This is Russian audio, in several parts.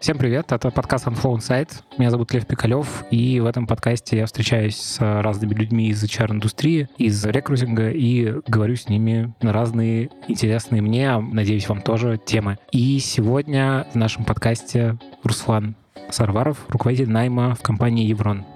Всем привет, это подкаст Unflow Insight. Меня зовут Лев Пикалев, и в этом подкасте я встречаюсь с разными людьми из HR-индустрии, из рекрутинга, и говорю с ними на разные интересные мне, а, надеюсь, вам тоже темы. И сегодня в нашем подкасте Руслан Сарваров, руководитель найма в компании Еврон.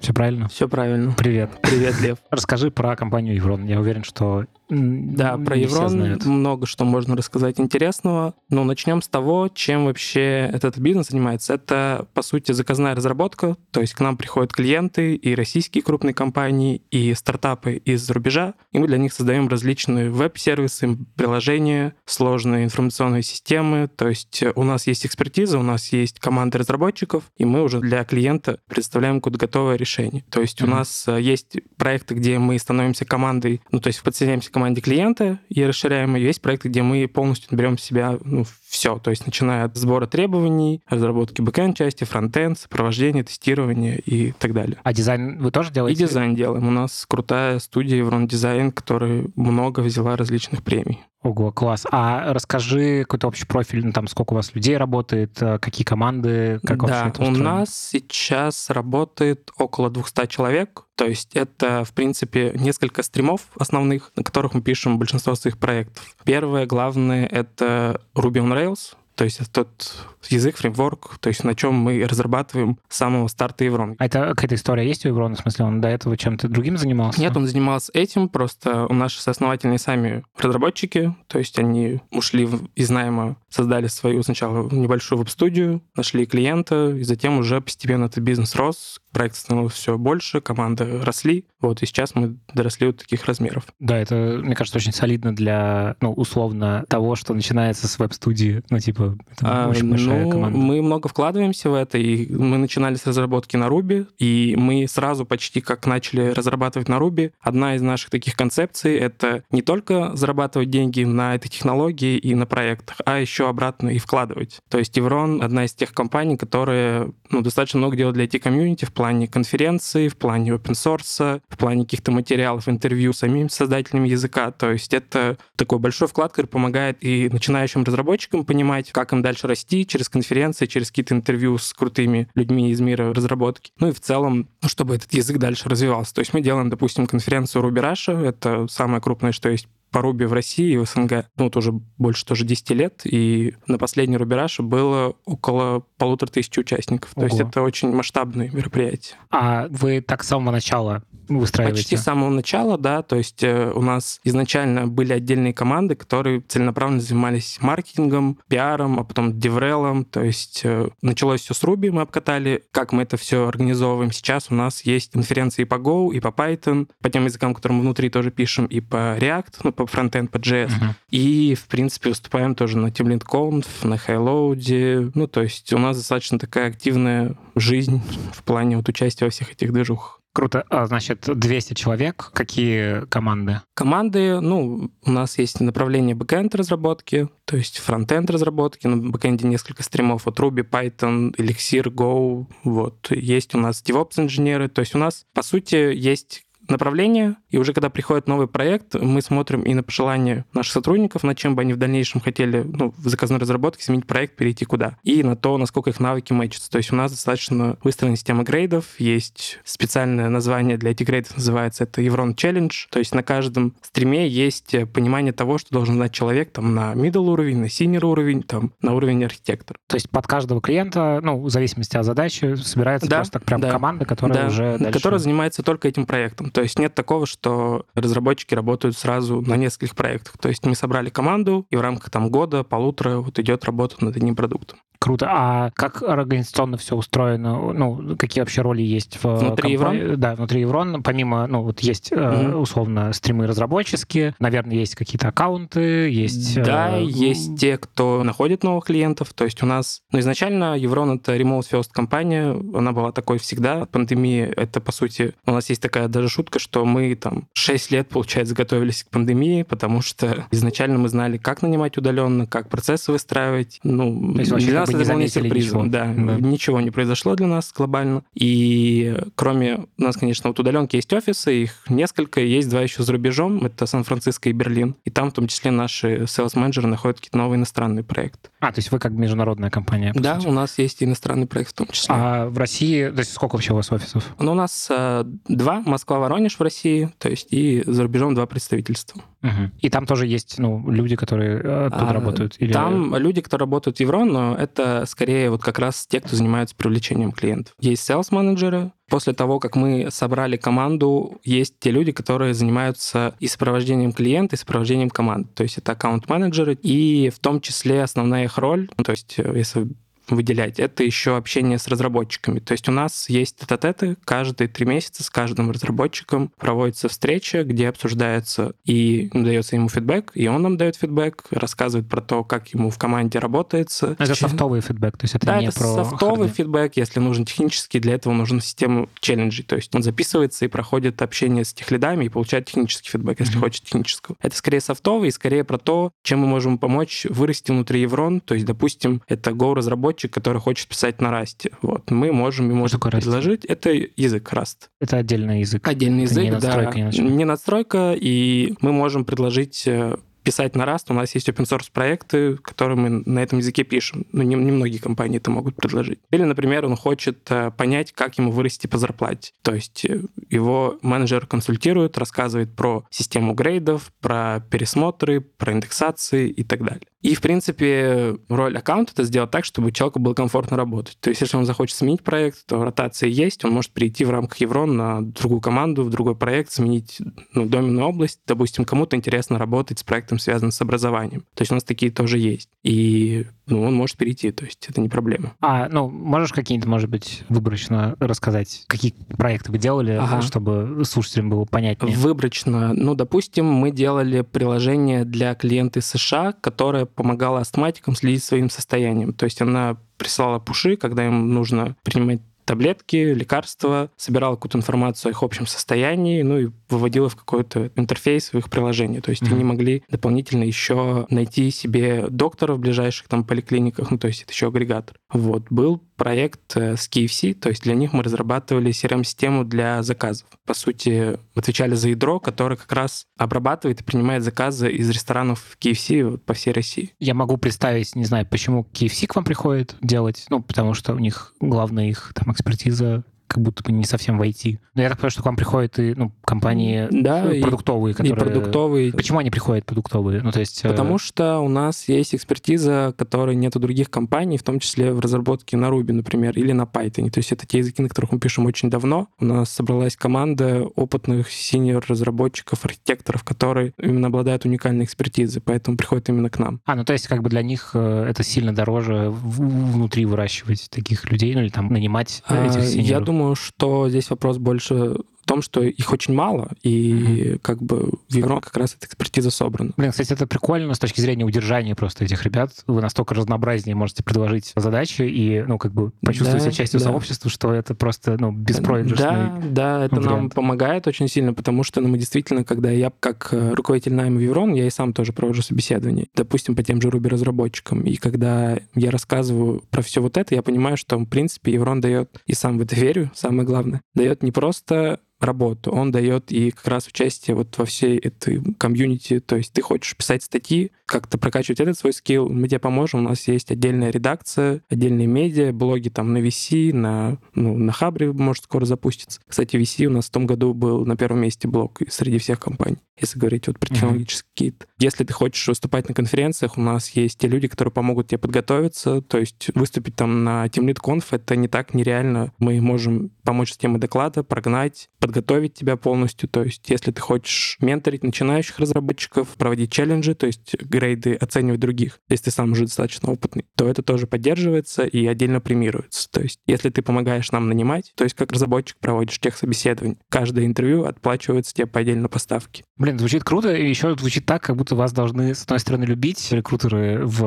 Все правильно? Все правильно. Привет. Привет, Лев. Расскажи про компанию Еврон. Я уверен, что да, про Еврон много что можно рассказать интересного. Но начнем с того, чем вообще этот бизнес занимается. Это, по сути, заказная разработка. То есть к нам приходят клиенты и российские крупные компании, и стартапы из-за рубежа. И мы для них создаем различные веб-сервисы, приложения, сложные информационные системы. То есть у нас есть экспертиза, у нас есть команда разработчиков, и мы уже для клиента представляем какое-то готовое решение. То есть mm-hmm. у нас э, есть проекты, где мы становимся командой, ну, то есть подсоединяемся команде клиента и расширяем ее. Есть проекты, где мы полностью берем в себя ну, все, то есть начиная от сбора требований, разработки backend части, frontend, сопровождения, тестирования и так далее. А дизайн вы тоже делаете? И дизайн делаем. У нас крутая студия Evron Design, которая много взяла различных премий. Ого, класс. А расскажи какой-то общий профиль, ну, там, сколько у вас людей работает, э, какие команды, как да, вообще это устроено? у нас сейчас работает около 200 человек, то есть это, в принципе, несколько стримов основных, на которых мы пишем большинство своих проектов. Первое, главное, это Ruby on Rails, то есть это тот язык, фреймворк, то есть на чем мы разрабатываем с самого старта Еврон. А это какая-то история есть у Еврона? В смысле, он до этого чем-то другим занимался? Нет, он занимался этим, просто наши соосновательные сами разработчики, то есть они ушли из найма, создали свою сначала небольшую веб-студию, нашли клиента, и затем уже постепенно этот бизнес рос, проект становился все больше, команды росли, вот, и сейчас мы доросли до таких размеров. Да, это, мне кажется, очень солидно для, ну, условно, того, что начинается с веб-студии, ну, типа, это а, очень большая ну, команда. Мы много вкладываемся в это, и мы начинали с разработки на Ruby, и мы сразу почти как начали разрабатывать на Ruby, одна из наших таких концепций — это не только зарабатывать деньги на этой технологии и на проектах, а еще обратно и вкладывать. То есть Evron — одна из тех компаний, которые ну, достаточно много делают для IT-комьюнити в плане конференции, в плане open source, в плане каких-то материалов, интервью с самими создателями языка. То есть это такой большой вклад, который помогает и начинающим разработчикам понимать, как им дальше расти через конференции, через какие-то интервью с крутыми людьми из мира разработки. Ну и в целом, ну, чтобы этот язык дальше развивался. То есть мы делаем, допустим, конференцию Ruby Russia, это самое крупное, что есть по Руби в России и в СНГ, ну, тоже больше тоже 10 лет, и на последний Рубераж было около полутора тысяч участников. Ого. То есть это очень масштабное мероприятие. А вы так с самого начала выстраиваете? Почти с самого начала, да. То есть э, у нас изначально были отдельные команды, которые целенаправленно занимались маркетингом, пиаром, а потом деврелом. То есть э, началось все с Ruby, мы обкатали, как мы это все организовываем. Сейчас у нас есть конференции и по Go, и по Python, по тем языкам, которые мы внутри тоже пишем, и по React, ну, по фронтенд, по JS. Uh-huh. И, в принципе, выступаем тоже на TeamLead Conf, на Highload. Ну, то есть у нас достаточно такая активная жизнь в плане вот участия во всех этих движухах. Круто. А, значит, 200 человек. Какие команды? Команды, ну, у нас есть направление backend разработки, то есть frontend разработки. На backend е несколько стримов от Ruby, Python, Elixir, Go. Вот. Есть у нас DevOps инженеры. То есть у нас, по сути, есть направление, и уже когда приходит новый проект, мы смотрим и на пожелания наших сотрудников, над чем бы они в дальнейшем хотели ну, в заказной разработке сменить проект, перейти куда, и на то, насколько их навыки мэчатся. То есть у нас достаточно выстроена система грейдов, есть специальное название для этих грейдов, называется это Evrone Challenge, то есть на каждом стриме есть понимание того, что должен знать человек там на middle уровень, на senior уровень, там на уровень архитектор. То есть под каждого клиента, ну, в зависимости от задачи, собирается да, просто прям да, команда, которая да, уже дальше... которая занимается только этим проектом. То есть нет такого, что разработчики работают сразу на нескольких проектах. То есть мы собрали команду, и в рамках там года, полутора вот идет работа над одним продуктом. Круто. А как организационно все устроено? Ну, какие вообще роли есть в внутри Еврон? Да, внутри Еврон. Помимо, ну, вот есть mm-hmm. условно стримы разработческие, наверное, есть какие-то аккаунты, есть... Да, э... есть те, кто находит новых клиентов. То есть у нас, ну, изначально Еврон это remote first компания, она была такой всегда. Пандемия это, по сути, у нас есть такая даже шутка, что мы там 6 лет, получается, готовились к пандемии, потому что изначально мы знали, как нанимать удаленно, как процессы выстраивать. Ну, для нас это было не сюрпризом, да. да. Ничего не произошло для нас глобально. И кроме у нас, конечно, вот удаленки есть офисы, их несколько, есть два еще за рубежом, это Сан-Франциско и Берлин. И там в том числе наши sales-менеджеры находят какие-то новые иностранные проекты. А, то есть вы как международная компания? Да, сути. у нас есть иностранный проект в том числе. А в России, то есть сколько вообще у вас офисов? Ну, у нас э, два, Москва, Воронеж в России, то есть и за рубежом два представительства. Угу. И там тоже есть ну, люди, которые э, оттуда а, работают? Или... Там люди, которые работают в Еврон, но это скорее вот как раз те, кто занимается привлечением клиентов. Есть sales-менеджеры, После того, как мы собрали команду, есть те люди, которые занимаются и сопровождением клиента, и сопровождением команд. То есть это аккаунт-менеджеры, и в том числе основная их роль, то есть э, если выделять, это еще общение с разработчиками. То есть у нас есть тет каждые три месяца с каждым разработчиком проводится встреча, где обсуждается и дается ему фидбэк, и он нам дает фидбэк, рассказывает про то, как ему в команде работается. Это Чем... софтовый фидбэк, то есть это да, не это про софтовый фидбэк, если нужен технический, для этого нужна система челленджей, то есть он записывается и проходит общение с техлидами и получает технический фидбэк, если mm-hmm. хочет технического. Это скорее софтовый и скорее про то, чем мы можем помочь вырасти внутри Еврон, то есть, допустим, это Go-разработчик, разработчик, который хочет писать на Rust. Вот. Мы можем ему это предложить. Это язык Rust. Это отдельный язык. Отдельный язык, не надстройка, да. Не, не надстройка, и мы можем предложить э, писать на Rust. У нас есть open source проекты, которые мы на этом языке пишем. Ну, не, не компании это могут предложить. Или, например, он хочет э, понять, как ему вырасти по зарплате. То есть э, его менеджер консультирует, рассказывает про систему грейдов, про пересмотры, про индексации и так далее. И, в принципе, роль аккаунта — это сделать так, чтобы человеку было комфортно работать. То есть, если он захочет сменить проект, то ротация есть, он может перейти в рамках Еврон на другую команду, в другой проект, сменить ну, доменную область. Допустим, кому-то интересно работать с проектом, связанным с образованием. То есть у нас такие тоже есть. И ну, он может перейти, то есть это не проблема. А, ну, можешь какие-нибудь, может быть, выборочно рассказать, какие проекты вы делали, ага. чтобы слушателям было понятнее? Выборочно. Ну, допустим, мы делали приложение для клиента из США, которое помогала астматикам следить своим состоянием. То есть она присылала пуши, когда им нужно принимать таблетки, лекарства, собирала какую-то информацию о их общем состоянии, ну и выводила в какой-то интерфейс в их приложение. То есть mm-hmm. они могли дополнительно еще найти себе доктора в ближайших там поликлиниках, ну то есть это еще агрегатор. Вот. Был проект э, с KFC, то есть для них мы разрабатывали CRM-систему для заказов. По сути, отвечали за ядро, которое как раз обрабатывает и принимает заказы из ресторанов KFC по всей России. Я могу представить, не знаю, почему KFC к вам приходит делать, ну, потому что у них главная их там экспертиза как будто бы не совсем в IT. Но я так понимаю, что к вам приходят и ну, компании да, продуктовые, и, которые... И продуктовые. Почему они приходят продуктовые? Ну, то есть... Э, Потому что у нас есть экспертиза, которой нет у других компаний, в том числе в разработке на Ruby, например, или на Python. То есть это те языки, на которых мы пишем очень давно. У нас собралась команда опытных синьор-разработчиков, архитекторов, которые именно обладают уникальной экспертизой, поэтому приходят именно к нам. А, ну то есть как бы для них э, это сильно дороже внутри выращивать таких людей, ну или там нанимать а, этих синьоров? Я думаю, думаю, что здесь вопрос больше в том, что их очень мало, и mm-hmm. как бы в Евро как раз эта экспертиза собрана. Блин, кстати, это прикольно с точки зрения удержания просто этих ребят. Вы настолько разнообразнее можете предложить задачи и, ну, как бы почувствовать да, себя частью да. сообщества, что это просто, ну, беспроигрышный Да, да, это вариант. нам помогает очень сильно, потому что, ну, мы действительно, когда я как э, руководитель найма в Еврон, я и сам тоже провожу собеседование, допустим, по тем же Руби-разработчикам, и когда я рассказываю про все вот это, я понимаю, что, в принципе, Еврон дает, и сам в это верю, самое главное, дает не просто работу. Он дает и как раз участие вот во всей этой комьюнити. То есть ты хочешь писать статьи, как-то прокачивать этот свой скилл, мы тебе поможем. У нас есть отдельная редакция, отдельные медиа, блоги там на VC, на, ну, на Хабре может скоро запуститься. Кстати, VC у нас в том году был на первом месте блог среди всех компаний, если говорить вот про технологический mm-hmm. кит. Если ты хочешь выступать на конференциях, у нас есть те люди, которые помогут тебе подготовиться, то есть выступить там на Team Lead Conf, это не так нереально. Мы можем помочь с темой доклада, прогнать, подготовить тебя полностью. То есть если ты хочешь менторить начинающих разработчиков, проводить челленджи, то есть грейды оценивать других, если ты сам уже достаточно опытный, то это тоже поддерживается и отдельно премируется. То есть если ты помогаешь нам нанимать, то есть как разработчик проводишь тех собеседований, каждое интервью отплачивается тебе по отдельно поставке. Блин, звучит круто, и еще звучит так, как будто вас должны, с одной стороны, любить рекрутеры в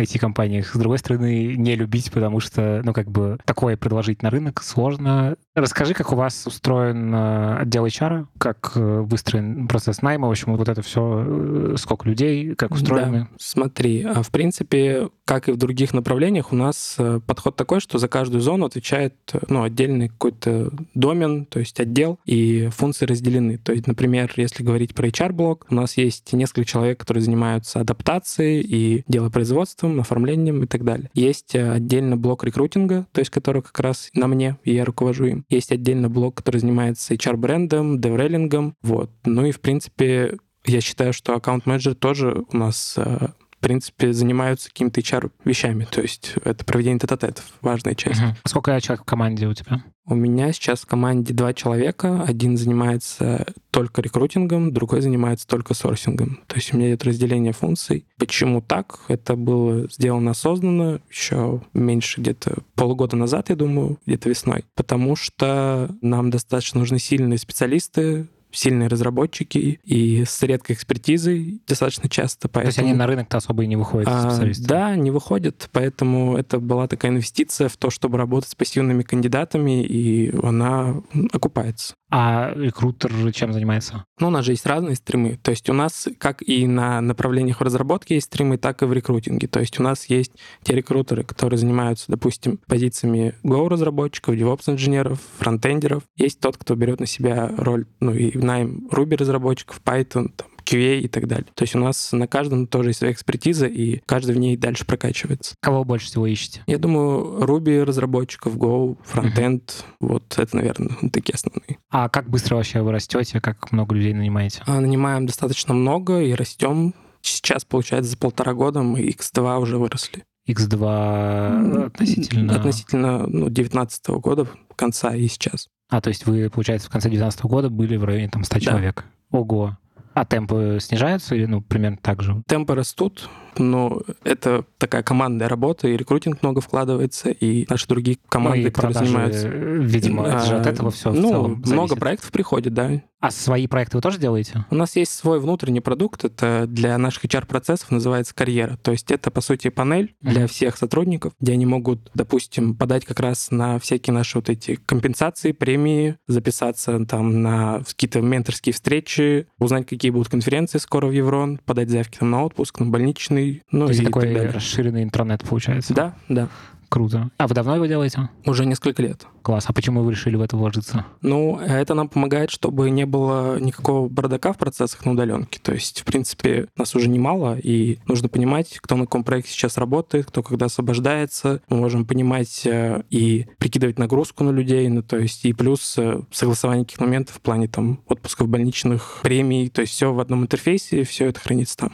IT-компаниях, с другой стороны, не любить, потому что, ну, как бы, такое предложить на рынок сложно, Расскажи, как у вас устроен э, отдел HR, как э, выстроен процесс найма, в общем, вот это все, э, сколько людей, как устроены? Да. Смотри, а в принципе, как и в других направлениях, у нас подход такой, что за каждую зону отвечает ну, отдельный какой-то домен, то есть отдел, и функции разделены. То есть, например, если говорить про HR-блок, у нас есть несколько человек, которые занимаются адаптацией и делопроизводством, оформлением и так далее. Есть отдельно блок рекрутинга, то есть который как раз на мне, и я руковожу им. Есть отдельно блок, который занимается HR-брендом, деврейлингом. Вот. Ну и, в принципе, я считаю, что аккаунт-менеджер тоже у нас э, в принципе, занимаются какими-то HR-вещами. То есть это проведение тет важная часть. Угу. Сколько человек в команде у тебя? У меня сейчас в команде два человека. Один занимается только рекрутингом, другой занимается только сорсингом. То есть у меня идет разделение функций. Почему так? Это было сделано осознанно еще меньше где-то полугода назад, я думаю, где-то весной. Потому что нам достаточно нужны сильные специалисты, сильные разработчики и с редкой экспертизой достаточно часто. Поэтому... То есть они на рынок-то особо и не выходят, а, специалисты? Да, не выходят, поэтому это была такая инвестиция в то, чтобы работать с пассивными кандидатами, и она окупается. А рекрутер чем занимается? Ну, у нас же есть разные стримы. То есть у нас как и на направлениях в разработке есть стримы, так и в рекрутинге. То есть у нас есть те рекрутеры, которые занимаются, допустим, позициями Go-разработчиков, DevOps-инженеров, фронтендеров. Есть тот, кто берет на себя роль, ну, и найм Ruby-разработчиков, Python, там, QA и так далее. То есть у нас на каждом тоже есть своя экспертиза, и каждый в ней дальше прокачивается. Кого больше всего ищете? Я думаю, Ruby разработчиков, Go, Frontend, uh-huh. вот это, наверное, такие основные. А как быстро вообще вы растете, как много людей нанимаете? А, нанимаем достаточно много и растем. Сейчас, получается, за полтора года мы X2 уже выросли. X2 относительно... Относительно ну, 19 года, конца и сейчас. А, то есть вы, получается, в конце 19 года были в районе там 100 да. человек? Ого. А темпы снижаются или, ну, примерно так же? Темпы растут, но это такая командная работа, и рекрутинг много вкладывается, и наши другие команды, ну, которые продажи, занимаются... Видимо, а, это же от этого все Ну, целом много проектов приходит, да. А свои проекты вы тоже делаете? У нас есть свой внутренний продукт, это для наших HR-процессов называется карьера. То есть это, по сути, панель mm-hmm. для всех сотрудников, где они могут, допустим, подать как раз на всякие наши вот эти компенсации, премии, записаться там на какие-то менторские встречи, узнать, какие будут конференции скоро в Еврон, подать заявки там на отпуск, на больничный, ну То есть и такой так далее. расширенный интернет получается? Да, да. Круто. А вы давно его делаете? Уже несколько лет. Класс. А почему вы решили в это вложиться? Ну, это нам помогает, чтобы не было никакого бардака в процессах на удаленке. То есть, в принципе, нас уже немало, и нужно понимать, кто на каком проекте сейчас работает, кто когда освобождается. Мы можем понимать э, и прикидывать нагрузку на людей, ну, то есть, и плюс э, согласование каких моментов в плане там отпусков больничных, премий, то есть все в одном интерфейсе, все это хранится там.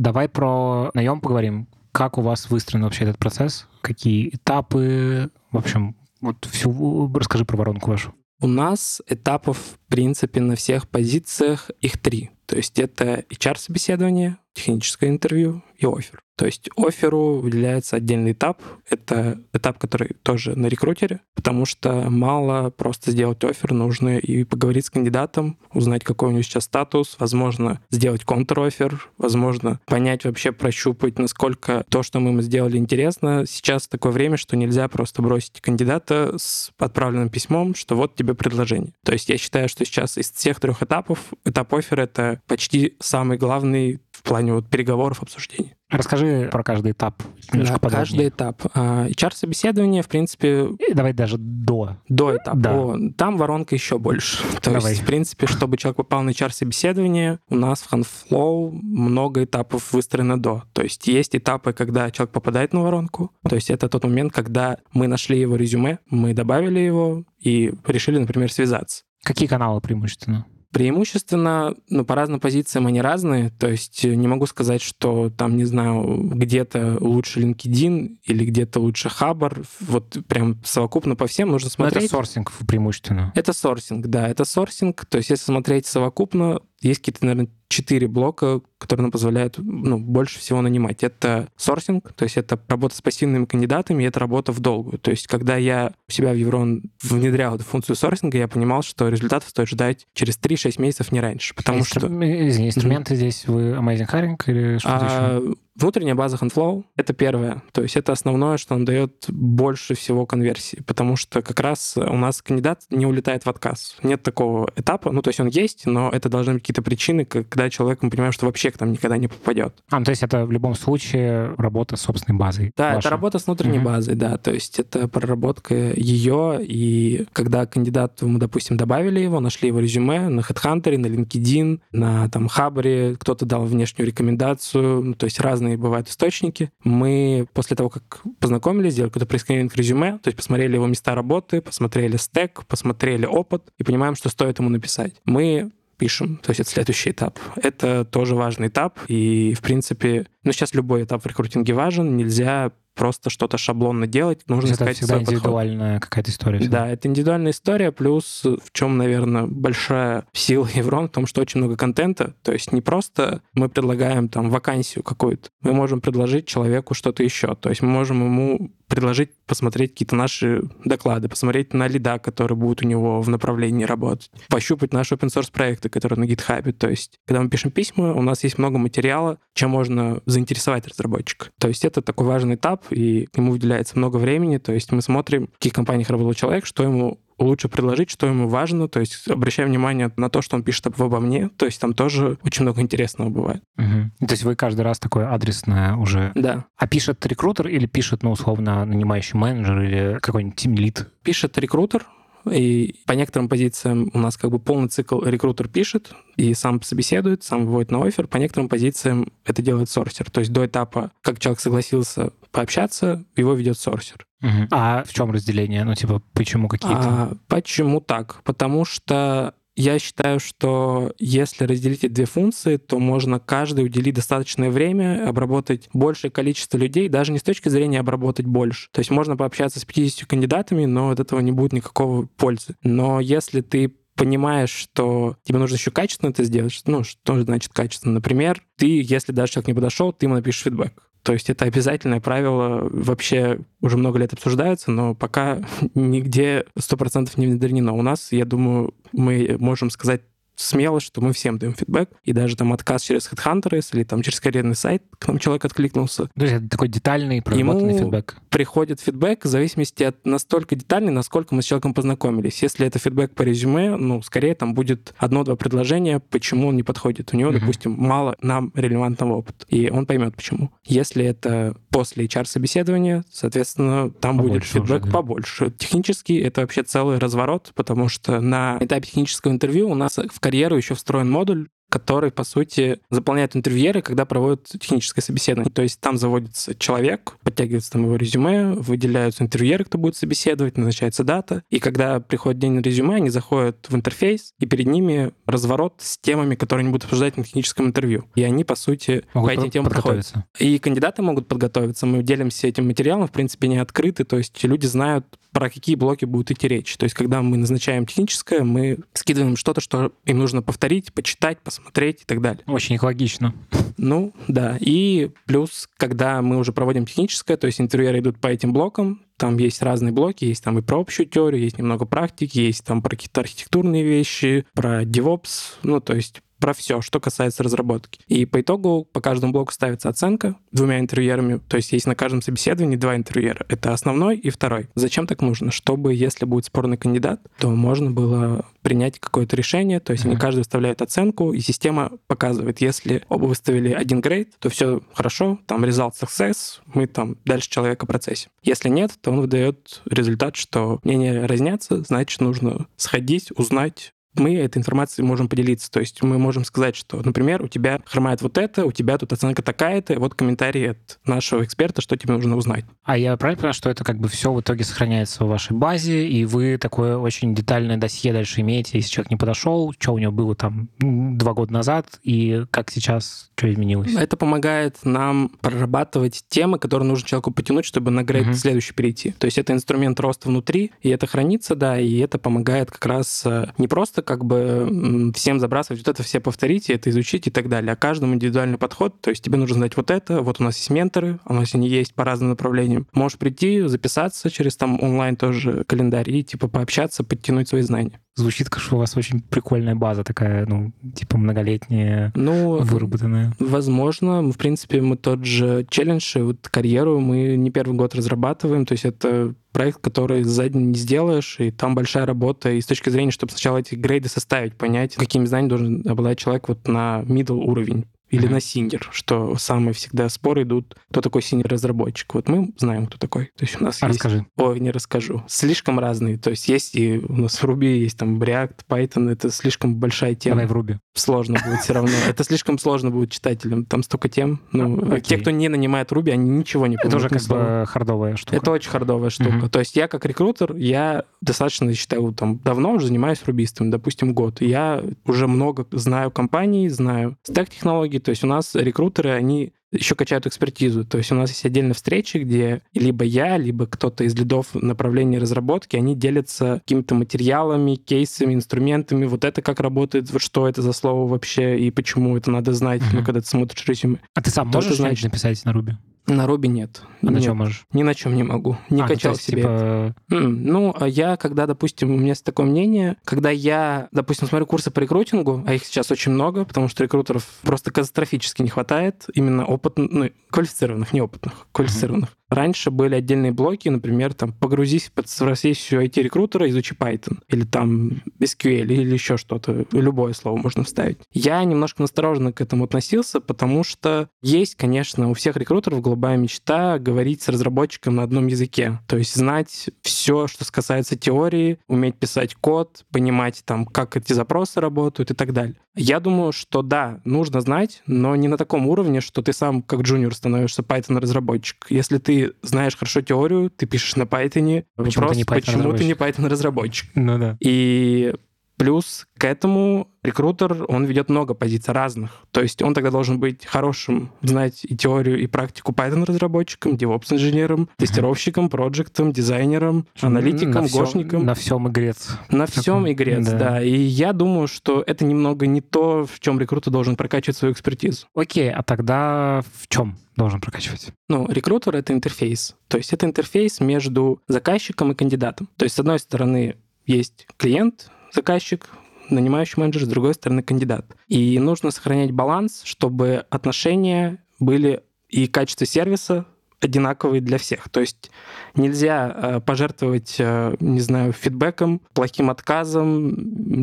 Давай про наем поговорим. Как у вас выстроен вообще этот процесс? Какие этапы? В общем, вот всю расскажи про воронку вашу. У нас этапов, в принципе, на всех позициях их три. То есть это HR-собеседование, техническое интервью и офер. То есть оферу выделяется отдельный этап. Это этап, который тоже на рекрутере, потому что мало просто сделать офер, нужно и поговорить с кандидатом, узнать, какой у него сейчас статус, возможно, сделать контр-офер, возможно, понять вообще, прощупать, насколько то, что мы ему сделали, интересно. Сейчас такое время, что нельзя просто бросить кандидата с отправленным письмом, что вот тебе предложение. То есть я считаю, что сейчас из всех трех этапов этап офер — это почти самый главный в плане вот переговоров, обсуждений. Расскажи про каждый этап. Да, каждый этап. HR-собеседование, а, в принципе... И давай даже до. До этапа. Да. О, там воронка еще больше. То давай. есть, в принципе, чтобы человек попал на HR-собеседование, у нас в HandFlow много этапов выстроено до. То есть есть этапы, когда человек попадает на воронку. То есть это тот момент, когда мы нашли его резюме, мы добавили его и решили, например, связаться. Какие каналы преимущественно? Преимущественно, ну, по разным позициям они разные, то есть не могу сказать, что там, не знаю, где-то лучше LinkedIn или где-то лучше Хабар, вот прям совокупно по всем нужно смотреть. Но это сорсинг преимущественно. Это сорсинг, да, это сорсинг, то есть если смотреть совокупно, есть какие-то, наверное, четыре блока, которые нам позволяют ну, больше всего нанимать. Это сорсинг, то есть это работа с пассивными кандидатами, и это работа в долгую. То есть когда я у себя в Еврон внедрял эту функцию сорсинга, я понимал, что результатов стоит ждать через 3-6 месяцев, не раньше. Потому а что... Извини, инструменты mm-hmm. здесь вы Amazing Hiring или что-то а, еще? Внутренняя база HandFlow — это первое. То есть это основное, что нам дает больше всего конверсии, потому что как раз у нас кандидат не улетает в отказ. Нет такого этапа. Ну, то есть он есть, но это должны быть какие-то причины, когда человек, мы понимаем, что вообще к нам никогда не попадет. А, ну, то есть это в любом случае работа с собственной базой? Да, ваша? это работа с внутренней угу. базой, да. То есть это проработка ее, и когда кандидату мы, допустим, добавили его, нашли его резюме на HeadHunter, на LinkedIn, на там Хабре, кто-то дал внешнюю рекомендацию, ну, то есть разные бывают источники. Мы после того, как познакомились, сделали какой-то прескрининг резюме, то есть посмотрели его места работы, посмотрели стек, посмотрели опыт и понимаем, что стоит ему написать. Мы пишем. То есть это следующий этап. Это тоже важный этап. И, в принципе, ну, сейчас любой этап в рекрутинге важен. Нельзя просто что-то шаблонно делать, нужно это искать всегда свой индивидуальная какая-то история. Всегда. Да, это индивидуальная история, плюс в чем, наверное, большая сила Еврон, в том, что очень много контента, то есть не просто мы предлагаем там вакансию какую-то, мы можем предложить человеку что-то еще, то есть мы можем ему предложить посмотреть какие-то наши доклады, посмотреть на лида, который будет у него в направлении работать, пощупать наши open source проекты, которые на GitHub. То есть, когда мы пишем письма, у нас есть много материала, чем можно заинтересовать разработчика. То есть это такой важный этап, и ему уделяется много времени. То есть мы смотрим, в каких компаниях работал человек, что ему лучше предложить, что ему важно, то есть обращаем внимание на то, что он пишет обо мне, то есть там тоже очень много интересного бывает. Угу. То есть вы каждый раз такое адресное уже... Да. А пишет рекрутер или пишет, ну, условно, нанимающий менеджер или какой-нибудь тимлит? Пишет рекрутер, и по некоторым позициям у нас как бы полный цикл рекрутер пишет и сам собеседует, сам выводит на офер. По некоторым позициям это делает сорсер. То есть до этапа, как человек согласился пообщаться, его ведет сорсер. Угу. А в чем разделение? Ну, типа, почему какие-то? А, почему так? Потому что я считаю, что если разделить эти две функции, то можно каждый уделить достаточное время, обработать большее количество людей, даже не с точки зрения обработать больше. То есть можно пообщаться с 50 кандидатами, но от этого не будет никакого пользы. Но если ты понимаешь, что тебе нужно еще качественно это сделать, ну, что значит качественно? Например, ты, если даже человек не подошел, ты ему напишешь фидбэк. То есть это обязательное правило, вообще уже много лет обсуждается, но пока нигде 100% не внедрено. У нас, я думаю, мы можем сказать смело, что мы всем даем фидбэк, и даже там отказ через HeadHunters или там через карьерный сайт к нам человек откликнулся. То есть это такой детальный, проработанный Ему фидбэк. приходит фидбэк в зависимости от настолько детальный, насколько мы с человеком познакомились. Если это фидбэк по резюме, ну, скорее там будет одно-два предложения, почему он не подходит. У него, uh-huh. допустим, мало нам релевантного опыта, и он поймет, почему. Если это после HR-собеседования, соответственно, там побольше будет фидбэк уже, да. побольше. Технически это вообще целый разворот, потому что на этапе технического интервью у нас в карьеру еще встроен модуль, который, по сути, заполняет интервьюеры, когда проводят техническое собеседование. То есть там заводится человек, подтягивается там его резюме, выделяются интервьюеры, кто будет собеседовать, назначается дата. И когда приходит день резюме, они заходят в интерфейс, и перед ними разворот с темами, которые они будут обсуждать на техническом интервью. И они, по сути, могут по этим темам проходят. И кандидаты могут подготовиться. Мы делимся этим материалом, в принципе, не открыты. То есть люди знают, про какие блоки будут идти речь. То есть когда мы назначаем техническое, мы скидываем что-то, что им нужно повторить, почитать, посмотреть смотреть и так далее. Очень экологично. Ну, да. И плюс, когда мы уже проводим техническое, то есть интервьюеры идут по этим блокам, там есть разные блоки, есть там и про общую теорию, есть немного практики, есть там про какие-то архитектурные вещи, про DevOps, ну, то есть про все, что касается разработки. И по итогу по каждому блоку ставится оценка двумя интервьюерами, то есть есть на каждом собеседовании два интервьюера. Это основной и второй. Зачем так нужно? Чтобы, если будет спорный кандидат, то можно было принять какое-то решение, то есть mm-hmm. они каждый выставляет оценку, и система показывает, если оба выставили один грейд, то все хорошо, там result success, мы там дальше человека процессим. Если нет, то он выдает результат, что мнения разнятся, значит, нужно сходить, узнать, мы этой информацией можем поделиться. То есть мы можем сказать, что, например, у тебя хромает вот это, у тебя тут оценка такая-то, вот комментарий от нашего эксперта, что тебе нужно узнать. А я правильно понимаю, что это как бы все в итоге сохраняется в вашей базе, и вы такое очень детальное досье дальше имеете, если человек не подошел, что у него было там два года назад, и как сейчас, что изменилось? Это помогает нам прорабатывать темы, которые нужно человеку потянуть, чтобы на грейд угу. следующий перейти. То есть это инструмент роста внутри, и это хранится, да, и это помогает как раз э, не просто как бы всем забрасывать, вот это все повторите, это изучить и так далее. А каждому индивидуальный подход, то есть тебе нужно знать вот это, вот у нас есть менторы, у нас они есть по разным направлениям. Можешь прийти, записаться через там онлайн тоже календарь и типа пообщаться, подтянуть свои знания. звучит, что у вас очень прикольная база такая, ну, типа многолетняя, ну, выработанная. Возможно. В принципе, мы тот же челлендж, вот карьеру мы не первый год разрабатываем, то есть это проект, который сзади не сделаешь, и там большая работа, и с точки зрения, чтобы сначала эти грейды составить, понять, какими знаниями должен обладать человек вот на middle уровень или mm-hmm. на синер, что самые всегда споры идут, кто такой синер-разработчик. Вот мы знаем, кто такой. То есть у нас а есть... Расскажи. Ой, не расскажу. Слишком разные. То есть есть и у нас в Ruby есть там React, Python, это слишком большая тема. Давай в Ruby. Сложно будет все равно. Это слишком сложно будет читателям. Там столько тем. Ну, те, кто не нанимает Ruby, они ничего не понимают. Это уже как бы хардовая штука. Это очень хардовая штука. То есть я как рекрутер, я достаточно, считаю, там давно уже занимаюсь рубистом, допустим, год. Я уже много знаю компаний, знаю стек технологий. То есть у нас рекрутер рекрутеры, они еще качают экспертизу. То есть у нас есть отдельные встречи, где либо я, либо кто-то из лидов направления разработки, они делятся какими-то материалами, кейсами, инструментами. Вот это как работает, вот что это за слово вообще и почему это надо знать, uh-huh. ну, когда ты смотришь резюме. А ты сам можешь знать, написать на Руби? На Руби нет. А нет. на чем можешь? Ни на чем не могу. Не а, качал ну, есть, себе. Типа... Ну, а я, когда, допустим, у меня есть такое мнение, когда я, допустим, смотрю курсы по рекрутингу, а их сейчас очень много, потому что рекрутеров просто катастрофически не хватает, именно опытных, ну, квалифицированных, неопытных, квалифицированных. Mm-hmm. Раньше были отдельные блоки, например, там, погрузись под профессию IT-рекрутера, изучи Python, или там SQL, или еще что-то, любое слово можно вставить. Я немножко настороженно к этому относился, потому что есть, конечно, у всех рекрутеров голубая мечта говорить с разработчиком на одном языке, то есть знать все, что касается теории, уметь писать код, понимать там, как эти запросы работают и так далее. Я думаю, что да, нужно знать, но не на таком уровне, что ты сам как джуниор становишься Python-разработчик. Если ты знаешь хорошо теорию, ты пишешь на Python, почему вопрос, ты не Python почему ты не Python-разработчик? Ну да. И Плюс к этому рекрутер, он ведет много позиций разных. То есть он тогда должен быть хорошим, знать и теорию, и практику Python-разработчиком, DevOps-инженером, тестировщиком, проектом, дизайнером, аналитиком, на гошником. на всем игрец. На всем игрец, да. да. И я думаю, что это немного не то, в чем рекрутер должен прокачивать свою экспертизу. Окей, а тогда в чем должен прокачивать? Ну, рекрутер — это интерфейс. То есть это интерфейс между заказчиком и кандидатом. То есть, с одной стороны, есть клиент, заказчик, нанимающий менеджер, с другой стороны кандидат. И нужно сохранять баланс, чтобы отношения были и качество сервиса одинаковые для всех. То есть нельзя э, пожертвовать, э, не знаю, фидбэком, плохим отказом,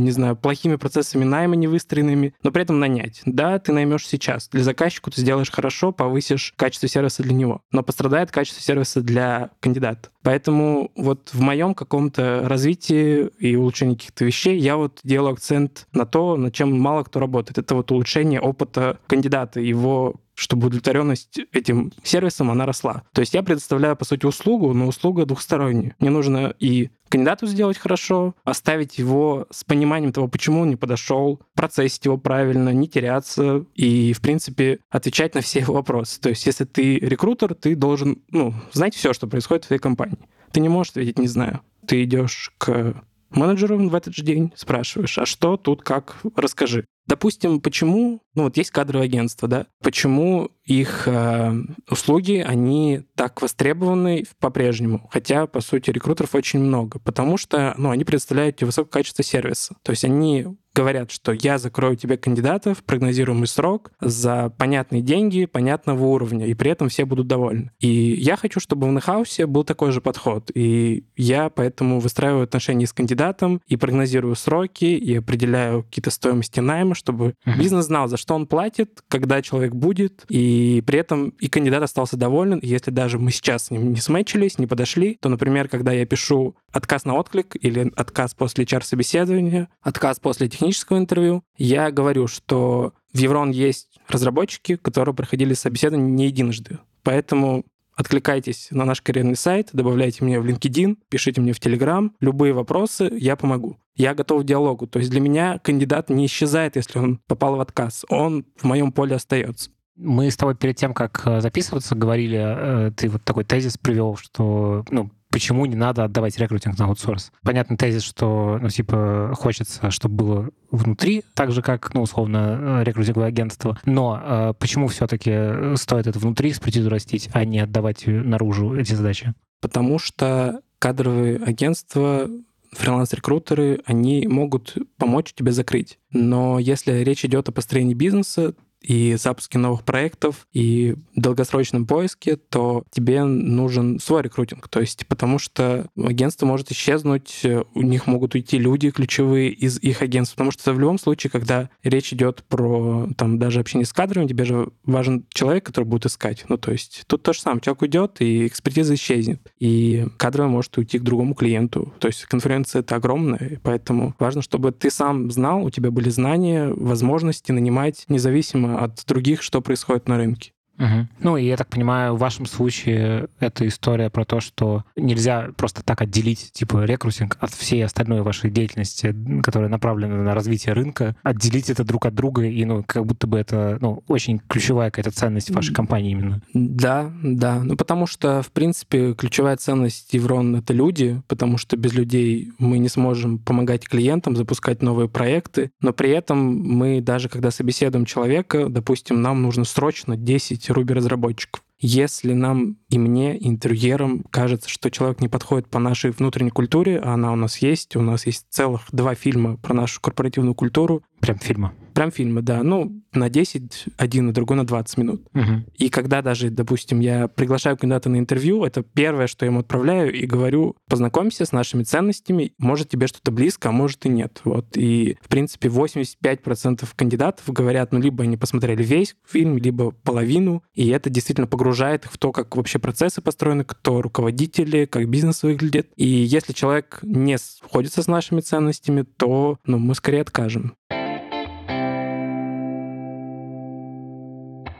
не знаю, плохими процессами найма невыстроенными, но при этом нанять. Да, ты наймешь сейчас. Для заказчика ты сделаешь хорошо, повысишь качество сервиса для него, но пострадает качество сервиса для кандидата. Поэтому вот в моем каком-то развитии и улучшении каких-то вещей я вот делаю акцент на то, над чем мало кто работает. Это вот улучшение опыта кандидата, его чтобы удовлетворенность этим сервисом, она росла. То есть я предоставляю, по сути, услугу, но услуга двухсторонняя. Мне нужно и кандидату сделать хорошо, оставить его с пониманием того, почему он не подошел, процессить его правильно, не теряться и, в принципе, отвечать на все его вопросы. То есть если ты рекрутер, ты должен ну, знать все, что происходит в твоей компании. Ты не можешь ответить «не знаю». Ты идешь к менеджеру в этот же день, спрашиваешь, а что тут, как, расскажи. Допустим, почему, ну вот есть кадровое агентство, да, почему их э, услуги, они так востребованы по-прежнему, хотя, по сути, рекрутеров очень много, потому что, ну, они предоставляют тебе высокое качество сервиса, то есть они говорят, что я закрою тебе кандидатов, прогнозируемый срок, за понятные деньги, понятного уровня, и при этом все будут довольны. И я хочу, чтобы в Нехаусе был такой же подход. И я поэтому выстраиваю отношения с кандидатом и прогнозирую сроки, и определяю какие-то стоимости найма, чтобы uh-huh. бизнес знал, за что он платит, когда человек будет, и при этом и кандидат остался доволен. Если даже мы сейчас с ним не смечились, не подошли, то, например, когда я пишу отказ на отклик или отказ после HR-собеседования, отказ после технического интервью, я говорю, что в Еврон есть разработчики, которые проходили собеседование не единожды. Поэтому откликайтесь на наш карьерный сайт, добавляйте меня в LinkedIn, пишите мне в Telegram, любые вопросы, я помогу. Я готов к диалогу. То есть для меня кандидат не исчезает, если он попал в отказ. Он в моем поле остается. Мы с тобой перед тем, как э, записываться, говорили, э, ты вот такой тезис привел, что ну, почему не надо отдавать рекрутинг на аутсорс. Понятный тезис, что, ну, типа, хочется, чтобы было внутри, так же, как, ну, условно, рекрутинговое агентство. Но э, почему все-таки стоит это внутри экспертизу растить, а не отдавать наружу эти задачи? Потому что кадровые агентства фриланс-рекрутеры, они могут помочь тебе закрыть. Но если речь идет о построении бизнеса, и запуске новых проектов, и долгосрочном поиске, то тебе нужен свой рекрутинг. То есть потому что агентство может исчезнуть, у них могут уйти люди ключевые из их агентства. Потому что в любом случае, когда речь идет про там даже общение с кадрами, тебе же важен человек, который будет искать. Ну, то есть тут то же самое. Человек уйдет, и экспертиза исчезнет. И кадровый может уйти к другому клиенту. То есть конференция это огромная, поэтому важно, чтобы ты сам знал, у тебя были знания, возможности нанимать независимо от других, что происходит на рынке. Угу. Ну, и я так понимаю, в вашем случае это история про то, что нельзя просто так отделить, типа, рекрутинг от всей остальной вашей деятельности, которая направлена на развитие рынка, отделить это друг от друга, и, ну, как будто бы это, ну, очень ключевая какая-то ценность вашей компании именно. Да, да. Ну, потому что, в принципе, ключевая ценность Еврон — это люди, потому что без людей мы не сможем помогать клиентам запускать новые проекты, но при этом мы даже когда собеседуем человека, допустим, нам нужно срочно 10 Ruby-разработчиков. Если нам и мне, интерьерам, кажется, что человек не подходит по нашей внутренней культуре, а она у нас есть, у нас есть целых два фильма про нашу корпоративную культуру. Прям фильма? Прям фильмы, да. Ну, на 10, один, и другой на 20 минут. Угу. И когда даже, допустим, я приглашаю кандидата на интервью, это первое, что я ему отправляю, и говорю, познакомься с нашими ценностями, может тебе что-то близко, а может и нет. Вот. И, в принципе, 85% кандидатов говорят, ну, либо они посмотрели весь фильм, либо половину, и это действительно погружает их в то, как вообще процессы построены, кто руководители, как бизнес выглядит. И если человек не сходится с нашими ценностями, то ну, мы скорее откажем.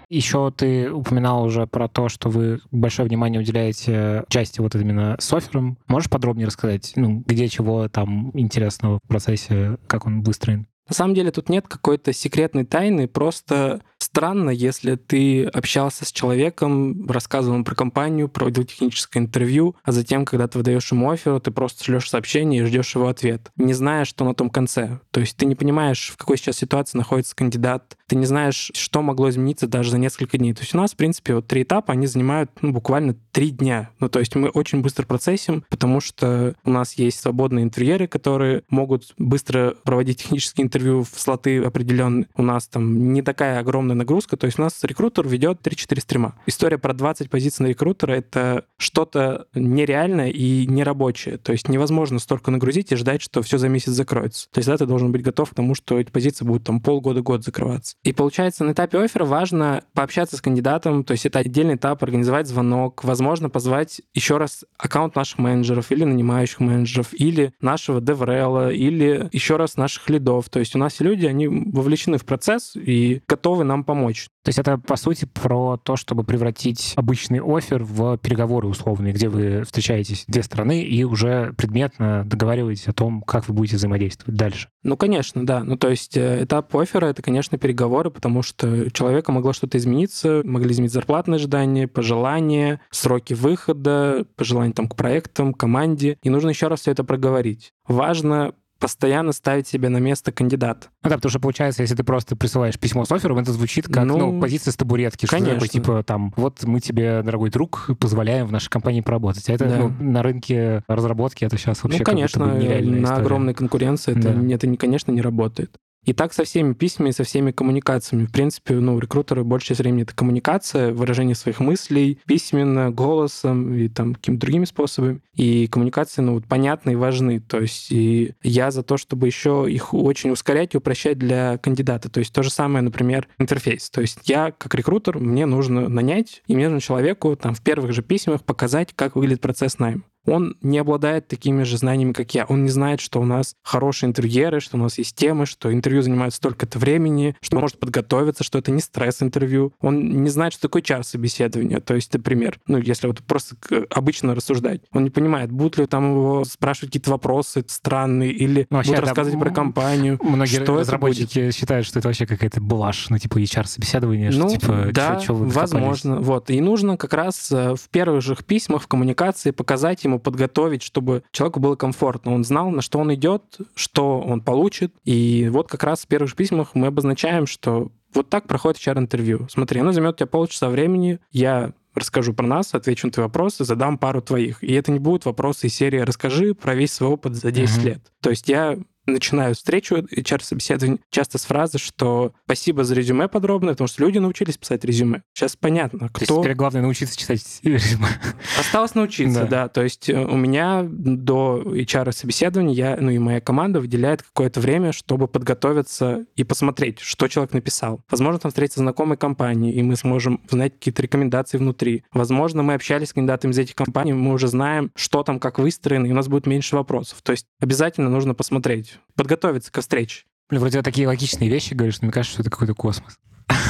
Еще ты упоминал уже про то, что вы большое внимание уделяете части вот именно с оффером. Можешь подробнее рассказать, ну, где чего там интересного в процессе, как он выстроен? На самом деле тут нет какой-то секретной тайны, просто странно, если ты общался с человеком, рассказывал ему про компанию, проводил техническое интервью, а затем, когда ты выдаешь ему офер, ты просто шлешь сообщение и ждешь его ответ, не зная, что на том конце. То есть ты не понимаешь, в какой сейчас ситуации находится кандидат, ты не знаешь, что могло измениться даже за несколько дней. То есть у нас, в принципе, вот три этапа, они занимают ну, буквально три дня. Ну, то есть мы очень быстро процессим, потому что у нас есть свободные интерьеры, которые могут быстро проводить технические интервью в слоты определенные. У нас там не такая огромная нагрузка, то есть у нас рекрутер ведет 3-4 стрима. История про 20 позиций на рекрутера — это что-то нереальное и нерабочее. То есть невозможно столько нагрузить и ждать, что все за месяц закроется. То есть да, ты должен быть готов к тому, что эти позиции будут там полгода-год закрываться. И получается, на этапе оффера важно пообщаться с кандидатом, то есть это отдельный этап, организовать звонок, возможно, позвать еще раз аккаунт наших менеджеров или нанимающих менеджеров, или нашего DevRel, или еще раз наших лидов. То есть у нас люди, они вовлечены в процесс и готовы нам помочь. То есть это, по сути, про то, чтобы превратить обычный офер в переговоры условные, где вы встречаетесь две стороны и уже предметно договариваетесь о том, как вы будете взаимодействовать дальше. Ну, конечно, да. Ну, то есть э, этап оффера — это, конечно, переговоры, потому что у человека могло что-то измениться, могли изменить зарплатные ожидания, пожелания, сроки выхода, пожелания там к проектам, команде. И нужно еще раз все это проговорить. Важно постоянно ставить себя на место кандидата. Ну да, потому что получается, если ты просто присылаешь письмо с оффером, это звучит как ну, ну позиция с табуретки. Конечно. Что такое, типа там, вот мы тебе, дорогой друг, позволяем в нашей компании поработать. А это да. ну, на рынке разработки это сейчас вообще ну, конечно, как будто бы на история. огромной конкуренции это, да. это, конечно, не работает. И так со всеми письмами, со всеми коммуникациями. В принципе, ну, рекрутеры большая часть времени это коммуникация, выражение своих мыслей письменно, голосом и там какими-то другими способами. И коммуникации, ну, вот, понятны и важны. То есть и я за то, чтобы еще их очень ускорять и упрощать для кандидата. То есть то же самое, например, интерфейс. То есть я, как рекрутер, мне нужно нанять, и мне нужно человеку там в первых же письмах показать, как выглядит процесс найма он не обладает такими же знаниями, как я. Он не знает, что у нас хорошие интервьюеры, что у нас есть темы, что интервью занимает столько-то времени, что он может подготовиться, что это не стресс-интервью. Он не знает, что такое чар-собеседование. То есть, например, ну, если вот просто обычно рассуждать, он не понимает, будут ли там его спрашивать какие-то вопросы странные или ну, будут рассказывать да, про компанию. Многие что разработчики считают, что это вообще какая-то блажь, ну, типа HR-собеседование, ну, что, типа, да, что вы возможно. Вот. И нужно как раз э, в первых же письмах, в коммуникации показать ему подготовить, чтобы человеку было комфортно. Он знал, на что он идет, что он получит. И вот как раз в первых письмах мы обозначаем, что вот так проходит HR-интервью. Смотри, оно займет у тебя полчаса времени, я расскажу про нас, отвечу на твои вопросы, задам пару твоих. И это не будут вопросы из серии «Расскажи про весь свой опыт за 10 угу. лет». То есть я начинаю встречу HR-собеседование часто с фразы, что спасибо за резюме подробное, потому что люди научились писать резюме. Сейчас понятно, кто... То есть теперь главное научиться читать резюме. Осталось научиться, да. да. То есть э, у меня до HR-собеседования, я, ну и моя команда выделяет какое-то время, чтобы подготовиться и посмотреть, что человек написал. Возможно, там встретиться знакомой компании, и мы сможем узнать какие-то рекомендации внутри. Возможно, мы общались с кандидатами из этих компаний, мы уже знаем, что там, как выстроено, и у нас будет меньше вопросов. То есть обязательно нужно посмотреть подготовиться ко встрече. Блин, вроде такие логичные вещи говоришь, но мне кажется, что это какой-то космос.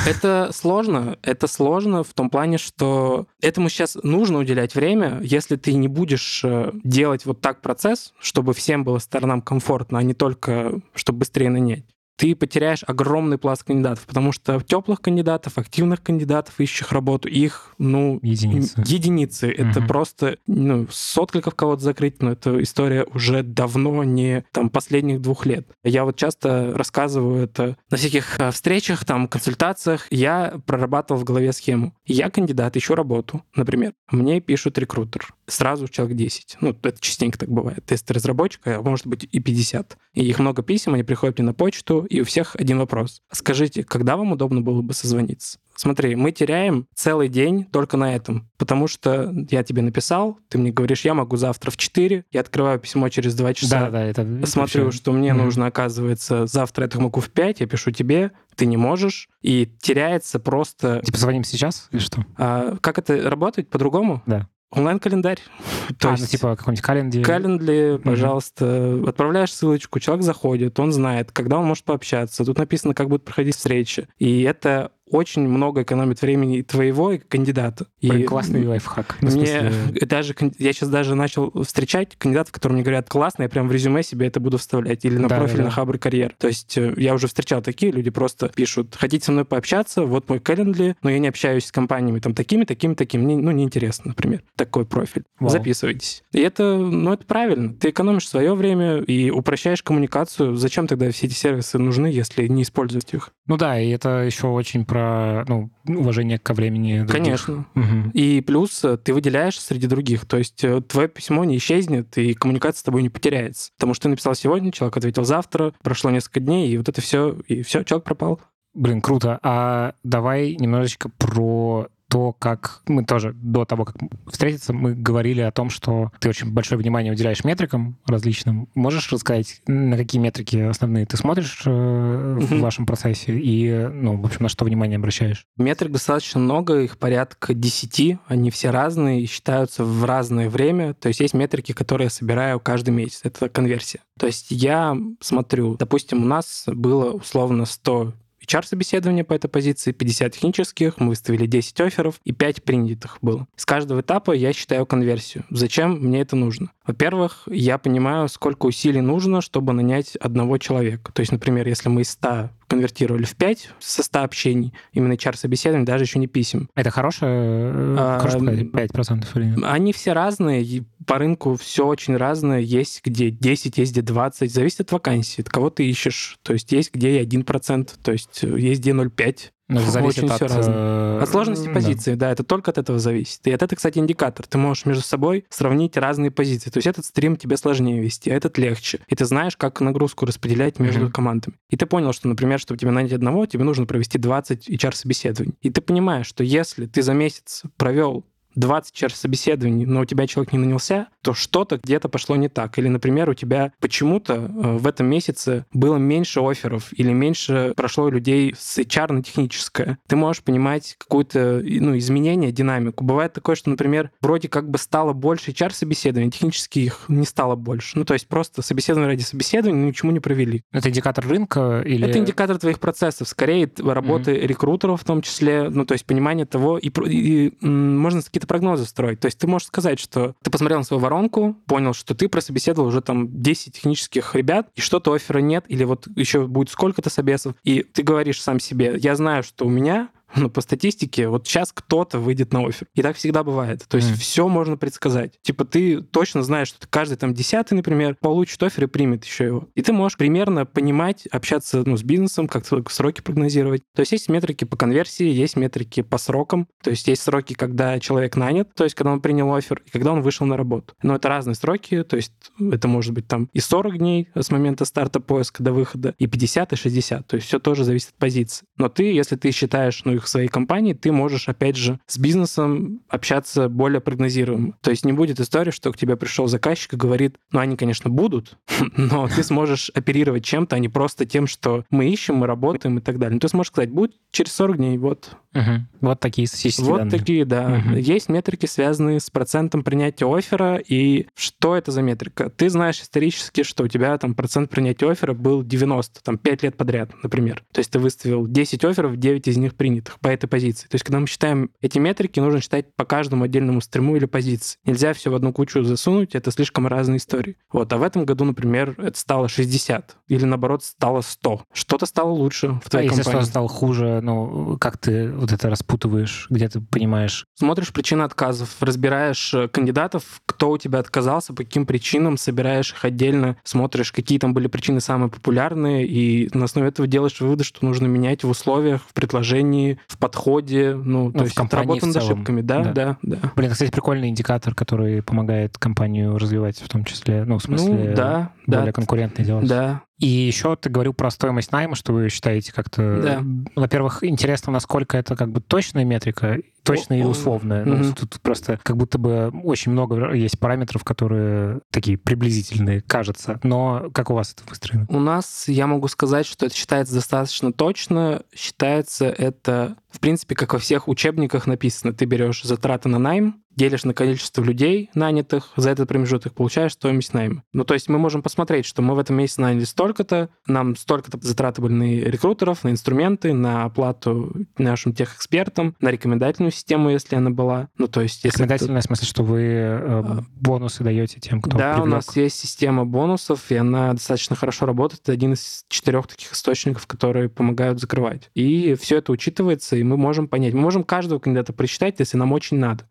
Это сложно. Это сложно в том плане, что этому сейчас нужно уделять время. Если ты не будешь э, делать вот так процесс, чтобы всем было сторонам комфортно, а не только, чтобы быстрее нанять, ты потеряешь огромный пласт кандидатов, потому что теплых кандидатов, активных кандидатов, ищущих работу, их, ну, единицы. Единицы. Угу. Это просто, ну, с откликов кого-то закрыть, но это история уже давно не там последних двух лет. Я вот часто рассказываю это на всяких э, встречах, там, консультациях. Я прорабатывал в голове схему. Я кандидат, ищу работу, например. Мне пишут рекрутер. Сразу человек 10. Ну, это частенько так бывает. Тест разработчика, а может быть и 50. И их много писем, они приходят мне на почту, и у всех один вопрос. Скажите, когда вам удобно было бы созвониться? Смотри, мы теряем целый день только на этом, потому что я тебе написал, ты мне говоришь, я могу завтра в 4, я открываю письмо через 2 часа, да, да, это, смотрю, вообще... что мне mm-hmm. нужно, оказывается, завтра я могу в 5, я пишу тебе, ты не можешь, и теряется просто... Типа звоним сейчас или что? А, как это работает по-другому? Да. Онлайн-календарь. То а, ну, есть, ну типа какой-нибудь календарь. Календарь, пожалуйста, mm-hmm. отправляешь ссылочку, человек заходит, он знает, когда он может пообщаться. Тут написано, как будет проходить встреча. И это очень много экономит времени и твоего, и кандидата. Блин, и классный лайфхак. Мне даже, я сейчас даже начал встречать кандидатов, которые мне говорят, классно, я прям в резюме себе это буду вставлять, или на да, профиль да, на Хабр Карьер. То есть э, я уже встречал такие, люди просто пишут, хотите со мной пообщаться, вот мой календарь, но я не общаюсь с компаниями там такими, такими, такими, мне, ну, неинтересно, например, такой профиль. Вау. Записывайтесь. И это, ну, это правильно. Ты экономишь свое время и упрощаешь коммуникацию. Зачем тогда все эти сервисы нужны, если не использовать их? Ну да, и это еще очень про ну, уважение ко времени других. Конечно. Угу. И плюс э, ты выделяешь среди других. То есть э, твое письмо не исчезнет, и коммуникация с тобой не потеряется. Потому что ты написал сегодня, человек ответил завтра, прошло несколько дней, и вот это все, и все, человек пропал. Блин, круто. А давай немножечко про то, как мы тоже до того, как встретиться, мы говорили о том, что ты очень большое внимание уделяешь метрикам различным. Можешь рассказать, на какие метрики основные ты смотришь э, в вашем процессе и, ну, в общем, на что внимание обращаешь? Метрик достаточно много, их порядка 10, они все разные и считаются в разное время. То есть есть метрики, которые я собираю каждый месяц. Это конверсия. То есть я смотрю, допустим, у нас было условно 100 HR-собеседования по этой позиции, 50 технических, мы выставили 10 офферов и 5 принятых было. С каждого этапа я считаю конверсию. Зачем мне это нужно? Во-первых, я понимаю, сколько усилий нужно, чтобы нанять одного человека. То есть, например, если мы из 100 конвертировали в 5 со 100 общений, именно HR-собеседований, даже еще не писем. Это хорошее, э, а, хорошее 5% или Они все разные, по рынку все очень разное. Есть где 10, есть где 20, зависит от вакансии, от кого ты ищешь. То есть есть где и 1%, то есть есть где 0,5%. Это зависит Очень от... все разное. Э, от сложности позиции, да. да, это только от этого зависит. И это, кстати, индикатор. Ты можешь между собой сравнить разные позиции. То есть этот стрим тебе сложнее вести, а этот легче. И ты знаешь, как нагрузку распределять между mm-hmm. командами. И ты понял, что, например, чтобы тебе нанять одного, тебе нужно провести 20 HR-собеседований. И ты понимаешь, что если ты за месяц провел 20 час собеседований, но у тебя человек не нанялся, то что-то где-то пошло не так. Или, например, у тебя почему-то э, в этом месяце было меньше офферов или меньше прошло людей с HR на техническое. Ты можешь понимать какое-то ну, изменение, динамику. Бывает такое, что, например, вроде как бы стало больше HR-собеседований, технически их не стало больше. Ну, то есть просто собеседование ради собеседования ничего не провели. Это индикатор рынка или... Это индикатор твоих процессов, скорее работы mm-hmm. рекрутеров в том числе, ну, то есть понимание того, и, и, и можно какие-то прогнозы строить. То есть ты можешь сказать, что ты посмотрел на свою воронку, понял, что ты прособеседовал уже там 10 технических ребят, и что-то оффера нет, или вот еще будет сколько-то собесов, и ты говоришь сам себе, я знаю, что у меня ну, по статистике, вот сейчас кто-то выйдет на офер. И так всегда бывает. То есть mm. все можно предсказать. Типа ты точно знаешь, что каждый там десятый, например, получит офер и примет еще его. И ты можешь примерно понимать, общаться ну, с бизнесом, как сроки прогнозировать. То есть есть метрики по конверсии, есть метрики по срокам. То есть есть сроки, когда человек нанят, то есть когда он принял офер, и когда он вышел на работу. Но это разные сроки, то есть это может быть там и 40 дней с момента старта поиска до выхода, и 50, и 60. То есть все тоже зависит от позиции. Но ты, если ты считаешь ну, их своей компании, ты можешь, опять же, с бизнесом общаться более прогнозируемо. То есть не будет истории, что к тебе пришел заказчик и говорит, ну, они, конечно, будут, но ты сможешь оперировать чем-то, а не просто тем, что мы ищем, мы работаем и так далее. Ну, ты сможешь сказать, будет через 40 дней, вот. Угу. Вот такие статистические Вот данные. такие, да. Угу. Есть метрики, связанные с процентом принятия оффера, и что это за метрика? Ты знаешь исторически, что у тебя там процент принятия оффера был 90, там 5 лет подряд, например. То есть ты выставил 10 офферов, 9 из них по этой позиции. То есть когда мы считаем эти метрики, нужно считать по каждому отдельному стриму или позиции. Нельзя все в одну кучу засунуть, это слишком разные истории. Вот, а в этом году, например, это стало 60, или наоборот стало 100. Что-то стало лучше в твоей а компании. если что-то стало хуже, ну, как ты вот это распутываешь, где ты понимаешь? Смотришь причины отказов, разбираешь э, кандидатов, кто у тебя отказался, по каким причинам, собираешь их отдельно, смотришь, какие там были причины самые популярные, и на основе этого делаешь выводы, что нужно менять в условиях, в предложении, в подходе, ну, Ну, то в есть это компании работа в над ошибками, да, Да. да, да. Блин, кстати, прикольный индикатор, который помогает компанию развивать в том числе, ну, в смысле, ну, да, более да, конкурентной делать. да. И еще ты говорил про стоимость найма, что вы считаете как-то... Да. Во-первых, интересно, насколько это как бы точная метрика, точная или О, условная. Ну, тут просто как будто бы очень много есть параметров, которые такие приблизительные, кажется. Но как у вас это выстроено? У нас, я могу сказать, что это считается достаточно точно. Считается это, в принципе, как во всех учебниках написано. Ты берешь затраты на найм, делишь на количество людей нанятых, за этот промежуток получаешь стоимость найма. Ну, то есть мы можем посмотреть, что мы в этом месяце наняли столько-то, нам столько-то затраты были на рекрутеров, на инструменты, на оплату нашим техэкспертам, на рекомендательную систему, если она была. Ну, то есть... Если кто- Рекомендательное, в смысле, что вы э, бонусы даете тем, кто да, у привлек? нас есть система бонусов, и она достаточно хорошо работает. Это один из четырех таких источников, которые помогают закрывать. И все это учитывается, и мы можем понять. Мы можем каждого кандидата просчитать, если нам очень надо.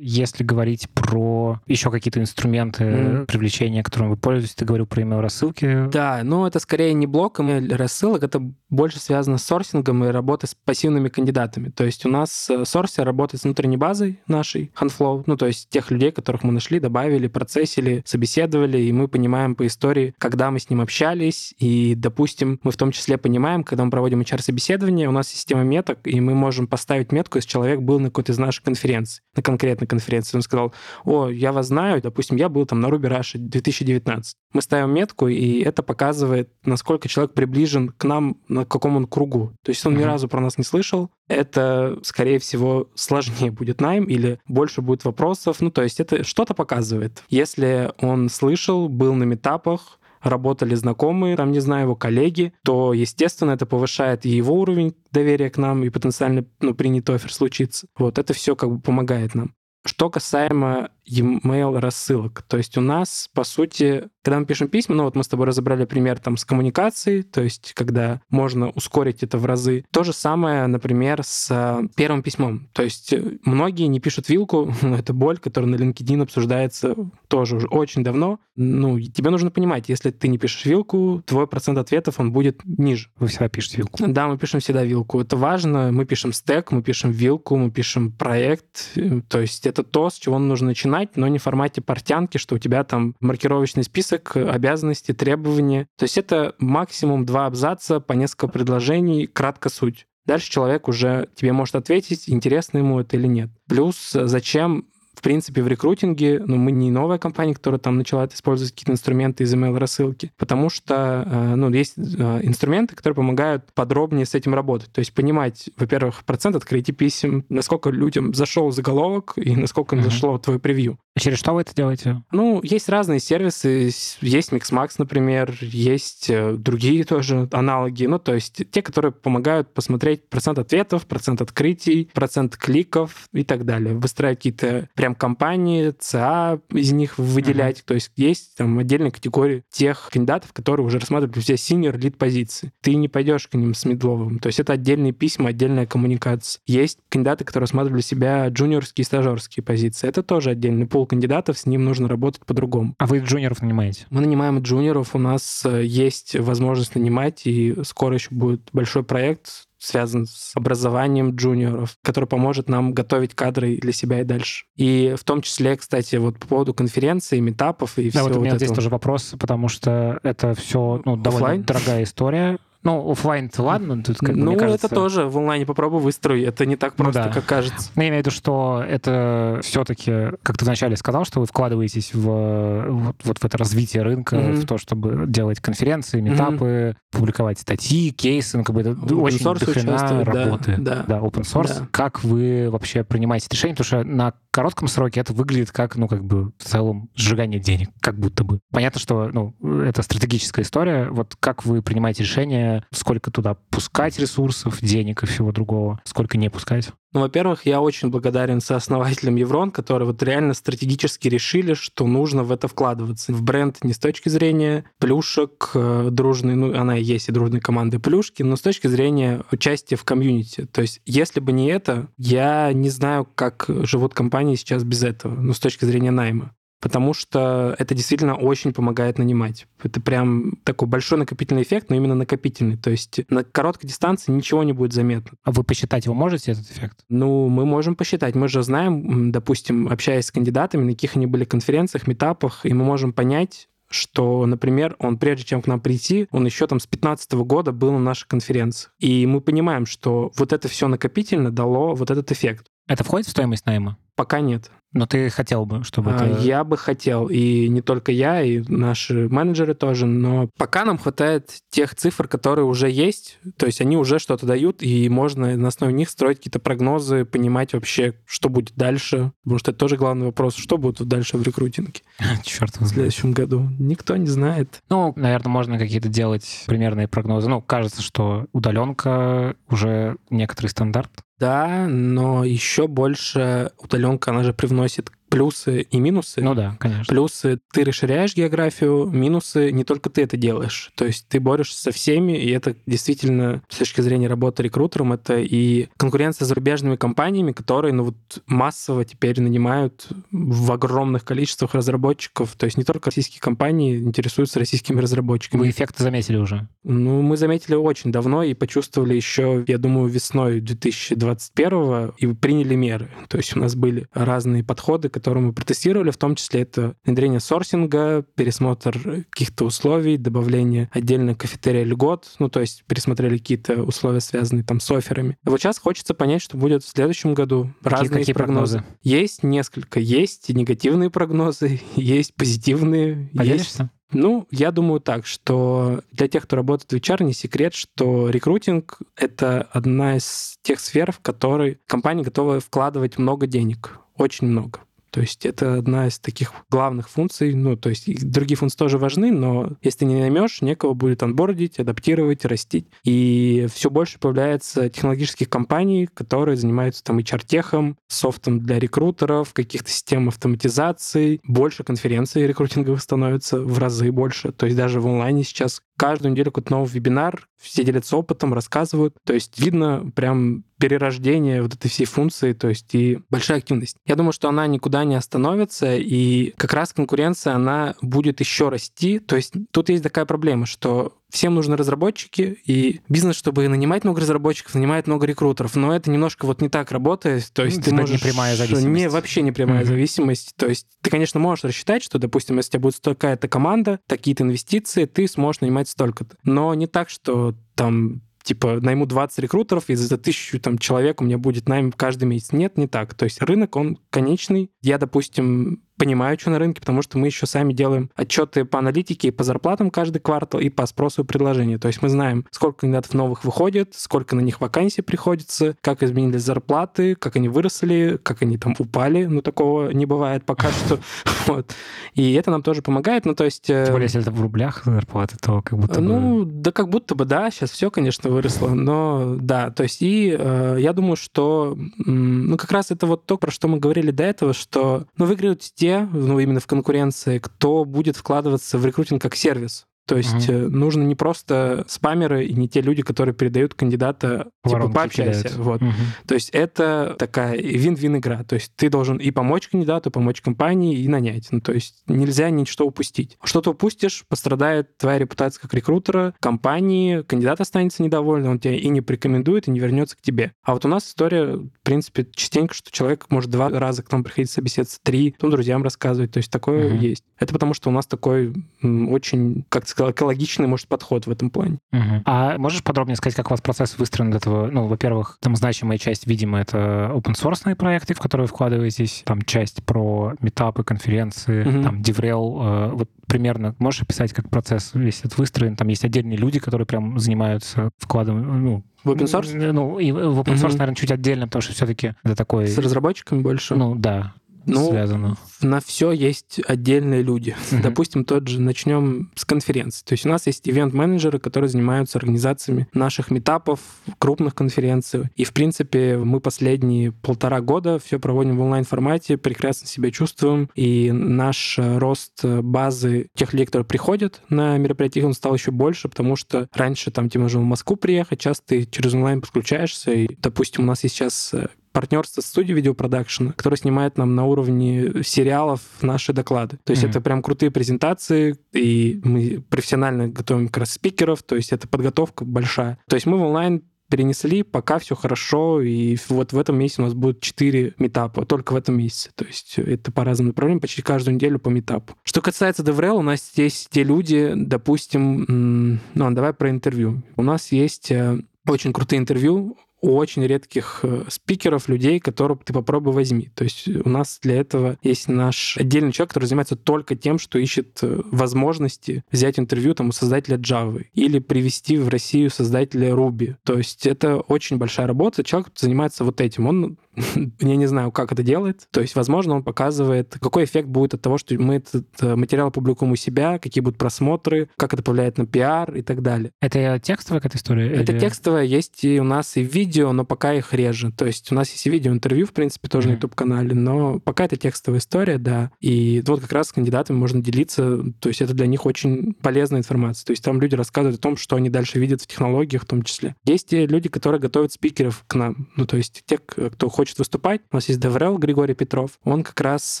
Если говорить про еще какие-то инструменты Мгм. привлечения, которыми вы пользуетесь, ты говорил про email рассылки. Да, но это скорее не блоком или рассылок, это больше связано с сорсингом и работой с пассивными кандидатами. То есть у нас э, сорсер работает с внутренней базой нашей, Handflow, ну то есть тех людей, которых мы нашли, добавили, процессили, собеседовали, и мы понимаем по истории, когда мы с ним общались, и, допустим, мы в том числе понимаем, когда мы проводим HR-собеседование, у нас система меток, и мы можем поставить метку, если человек был на какой-то из наших конференций, на конкретной конференции. Он сказал, о, я вас знаю, допустим, я был там на Ruby Russia 2019. Мы ставим метку, и это показывает, насколько человек приближен к нам, на каком он кругу. То есть он ни Мгм. разу про нас не слышал, это, скорее всего, сложнее будет найм или больше будет вопросов. Ну, то есть это что-то показывает. Если он слышал, был на метапах, работали знакомые, там, не знаю, его коллеги, то, естественно, это повышает и его уровень доверия к нам, и потенциально ну, принятый офер случится. Вот это все как бы помогает нам. Что касаемо e-mail рассылок, то есть у нас, по сути, когда мы пишем письма, ну вот мы с тобой разобрали пример там с коммуникацией, то есть когда можно ускорить это в разы. То же самое, например, с э, первым письмом. То есть э, многие не пишут вилку, но это боль, которая на LinkedIn обсуждается тоже уже очень давно. Ну, тебе нужно понимать, если ты не пишешь вилку, твой процент ответов, он будет ниже. Вы всегда пишете вилку. Да, мы пишем всегда вилку. Это важно. Мы пишем стек, мы пишем вилку, мы пишем проект. Э, То есть это то, с чего нужно начинать, но не в формате портянки, что у тебя там маркировочный список, обязанности, требования. То есть это максимум два абзаца по несколько предложений, кратко суть. Дальше человек уже тебе может ответить, интересно ему это или нет. Плюс зачем в принципе, в рекрутинге, ну, мы не новая компания, которая там начала использовать какие-то инструменты из email-рассылки, потому что, э, ну, есть э, инструменты, которые помогают подробнее с этим работать. То есть понимать, во-первых, процент открытий писем, насколько людям зашел заголовок и насколько им зашло твое превью. Через что вы это делаете? Ну, есть разные сервисы. Есть Mixmax, например, есть э, другие тоже аналоги. Ну, то есть те, которые помогают посмотреть процент ответов, процент открытий, процент кликов и так далее. Выстраивать какие-то прям компании, ЦА из них выделять. Uh-huh. То есть есть там отдельные категории тех кандидатов, которые уже рассматривают все senior лид позиции. Ты не пойдешь к ним с медловым. То есть это отдельные письма, отдельная коммуникация. Есть кандидаты, которые рассматривали себя джуниорские и стажерские позиции. Это тоже отдельный пул кандидатов, с ним нужно работать по-другому. А вы джуниоров нанимаете? Мы нанимаем джуниоров, у нас э, есть возможность нанимать, и скоро еще будет большой проект связан с образованием джуниоров, который поможет нам готовить кадры для себя и дальше. И в том числе, кстати, вот по поводу конференций, метапов и да, всего вот у меня вот здесь этого. тоже вопрос, потому что это все ну, довольно дорогая история. Ну, офлайн то ладно, тут как Ну, кажется... это тоже в онлайне попробуй выстрой. Это не так просто, ну, да. как кажется. Я имею в виду, что это все-таки, как ты вначале сказал, что вы вкладываетесь в вот, вот в это развитие рынка, mm-hmm. в то, чтобы делать конференции, метапы, mm-hmm. публиковать статьи, кейсы, ну, как бы это open очень дохрена работы. Да, да. да, open source. Да. Как вы вообще принимаете решение? Потому что на коротком сроке это выглядит как, ну, как бы в целом сжигание денег, как будто бы. Понятно, что, ну, это стратегическая история. Вот как вы принимаете решение сколько туда пускать ресурсов, денег и всего другого, сколько не пускать? Ну, во-первых, я очень благодарен сооснователям Еврон, которые вот реально стратегически решили, что нужно в это вкладываться. В бренд не с точки зрения плюшек э, дружной, ну, она и есть и дружной команды плюшки, но с точки зрения участия в комьюнити. То есть, если бы не это, я не знаю, как живут компании сейчас без этого, ну, с точки зрения найма потому что это действительно очень помогает нанимать. Это прям такой большой накопительный эффект, но именно накопительный. То есть на короткой дистанции ничего не будет заметно. А вы посчитать его можете, этот эффект? Ну, мы можем посчитать. Мы же знаем, допустим, общаясь с кандидатами, на каких они были конференциях, метапах, и мы можем понять, что, например, он прежде чем к нам прийти, он еще там с 15 года был на нашей конференции. И мы понимаем, что вот это все накопительно дало вот этот эффект. Это входит в стоимость найма? Пока нет. Но ты хотел бы, чтобы а, это... Я бы хотел, и не только я, и наши менеджеры тоже, но пока нам хватает тех цифр, которые уже есть, то есть они уже что-то дают, и можно на основе них строить какие-то прогнозы, понимать вообще, что будет дальше, потому что это тоже главный вопрос, что будет дальше в рекрутинге. Черт В следующем году. Никто не знает. Ну, наверное, можно какие-то делать примерные прогнозы. Ну, кажется, что удаленка уже некоторый стандарт. Да, но еще больше удаленка, она же привносит плюсы и минусы. Ну да, конечно. Плюсы ты расширяешь географию, минусы не только ты это делаешь. То есть ты борешься со всеми, и это действительно с точки зрения работы рекрутером, это и конкуренция с зарубежными компаниями, которые ну, вот массово теперь нанимают в огромных количествах разработчиков. То есть не только российские компании интересуются российскими разработчиками. Вы эффекты заметили уже? Ну, мы заметили очень давно и почувствовали еще, я думаю, весной 2021 и приняли меры. То есть у нас были разные подходы, которые мы протестировали, в том числе это внедрение сорсинга, пересмотр каких-то условий, добавление отдельно кафетерия льгот, ну, то есть пересмотрели какие-то условия, связанные там с офферами. И вот сейчас хочется понять, что будет в следующем году. Какие, Разные какие прогнозы? прогнозы? Есть несколько. Есть негативные прогнозы, есть позитивные. Поделишься? Есть... Ну, я думаю так, что для тех, кто работает в HR, не секрет, что рекрутинг — это одна из тех сфер, в которой компания готова вкладывать много денег, очень много. То есть это одна из таких главных функций. Ну, то есть другие функции тоже важны, но если не наймешь, некого будет анбордить, адаптировать, растить. И все больше появляется технологических компаний, которые занимаются там HR-техом, софтом для рекрутеров, каких-то систем автоматизации. Больше конференций рекрутинговых становится в разы больше. То есть даже в онлайне сейчас каждую неделю какой-то новый вебинар, все делятся опытом, рассказывают. То есть видно прям перерождение вот этой всей функции, то есть и большая активность. Я думаю, что она никуда не остановится, и как раз конкуренция, она будет еще расти. То есть тут есть такая проблема, что всем нужны разработчики, и бизнес, чтобы нанимать много разработчиков, нанимает много рекрутеров. Но это немножко вот не так работает. То есть ну, ты можешь... Не прямая зависимость. Не, вообще не прямая mm-hmm. зависимость. То есть ты, конечно, можешь рассчитать, что, допустим, если у тебя будет такая-то команда, такие-то инвестиции, ты сможешь нанимать столько-то. Но не так, что там типа, найму 20 рекрутеров, и за тысячу там, человек у меня будет найм каждый месяц. Нет, не так. То есть рынок, он конечный. Я, допустим, понимают, что на рынке, потому что мы еще сами делаем отчеты по аналитике, по зарплатам каждый квартал и по спросу и предложению. То есть мы знаем, сколько кандидатов новых выходит, сколько на них вакансий приходится, как изменились зарплаты, как они выросли, как они там упали. Ну, такого не бывает пока что. Вот. И это нам тоже помогает. Ну, то есть... Тем более, если это в рублях зарплаты, то как будто Ну, да как будто бы, да, сейчас все, конечно, выросло, но да, то есть и э, я думаю, что, ну, как раз это вот то, про что мы говорили до этого, что, ну, выиграют те, ну, именно в конкуренции, кто будет вкладываться в рекрутинг как сервис. То есть угу. нужно не просто спамеры и не те люди, которые передают кандидата, типа, Воронки типа, пообщайся. Вот. Угу. То есть это такая вин-вин игра. То есть ты должен и помочь кандидату, помочь компании, и нанять. Ну, то есть нельзя ничего упустить. Что-то упустишь, пострадает твоя репутация как рекрутера, компании, кандидат останется недоволен, он тебя и не порекомендует, и не вернется к тебе. А вот у нас история, в принципе, частенько, что человек может два раза к нам приходить собеседоваться, три, потом друзьям рассказывать. То есть такое угу. есть. Это потому, что у нас такой очень, как экологичный, может, подход в этом плане. Угу. А можешь подробнее сказать, как у вас процесс выстроен для этого? Ну, во-первых, там значимая часть, видимо, это open source проекты, в которые вы вкладываетесь, там часть про метапы, конференции, угу. там DevRel. Э, вот примерно можешь описать, как процесс весь этот выстроен? Там есть отдельные люди, которые прям занимаются вкладом, ну, в open source? Ну, и в open source, mm наверное, чуть отдельно, потому что все-таки это такой... С разработчиками больше? Ну, да ну, связано? На все есть отдельные люди. Uh-huh. Допустим, тот же начнем с конференции. То есть у нас есть ивент-менеджеры, которые занимаются организациями наших метапов, крупных конференций. И, в принципе, мы последние полтора года все проводим в онлайн-формате, прекрасно себя чувствуем. И наш рост базы тех людей, которые приходят на мероприятие, он стал еще больше, потому что раньше там тебе нужно в Москву приехать, сейчас ты через онлайн подключаешься. И, допустим, у нас есть сейчас партнерство с студией видеопродакшена, которая снимает нам на уровне сериалов наши доклады. То есть mm-hmm. это прям крутые презентации, и мы профессионально готовим как раз спикеров, то есть это подготовка большая. То есть мы в онлайн перенесли, пока все хорошо, и вот в этом месяце у нас будет 4 метапа, только в этом месяце. То есть это по разным направлениям, почти каждую неделю по метапу. Что касается DevRel, у нас есть те люди, допустим, ну, давай про интервью. У нас есть э, очень крутые интервью очень редких э, спикеров, людей, которых ты попробуй возьми. То есть у нас для этого есть наш отдельный человек, который занимается только тем, что ищет э, возможности взять интервью там, у создателя Java или привести в Россию создателя Ruby. То есть это очень большая работа. Человек занимается вот этим. Он я не знаю, как это делает. То есть, возможно, он показывает, какой эффект будет от того, что мы этот э, материал публикуем у себя, какие будут просмотры, как это повлияет на пиар и так далее. Это текстовая какая-то история? Это или... текстовая, есть и у нас и видео, но пока их реже. То есть у нас есть и видео-интервью, в принципе, тоже mm-hmm. на YouTube-канале, но пока это текстовая история, да. И вот как раз с кандидатами можно делиться, то есть это для них очень полезная информация. То есть там люди рассказывают о том, что они дальше видят в технологиях в том числе. Есть и люди, которые готовят спикеров к нам, ну то есть те, кто хочет хочет выступать. У нас есть Деврел Григорий Петров. Он как раз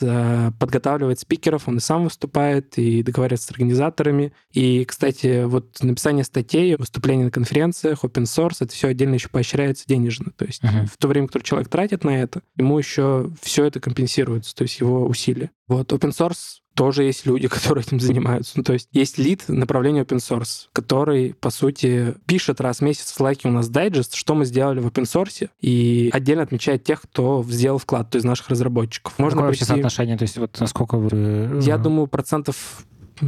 э, подготавливает спикеров, он и сам выступает, и договаривается с организаторами. И, кстати, вот написание статей, выступления на конференциях, open source, это все отдельно еще поощряется денежно. То есть uh-huh. в то время, которое человек тратит на это, ему еще все это компенсируется, то есть его усилия. Вот open source тоже есть люди, которые этим занимаются. Ну, то есть есть лид направления open source, который, по сути, пишет раз в месяц в Slack у нас дайджест, что мы сделали в open source, и отдельно отмечает тех, кто сделал вклад, то есть наших разработчиков. Можно Какое прийти... вообще соотношение? То есть вот насколько вы... Я думаю, процентов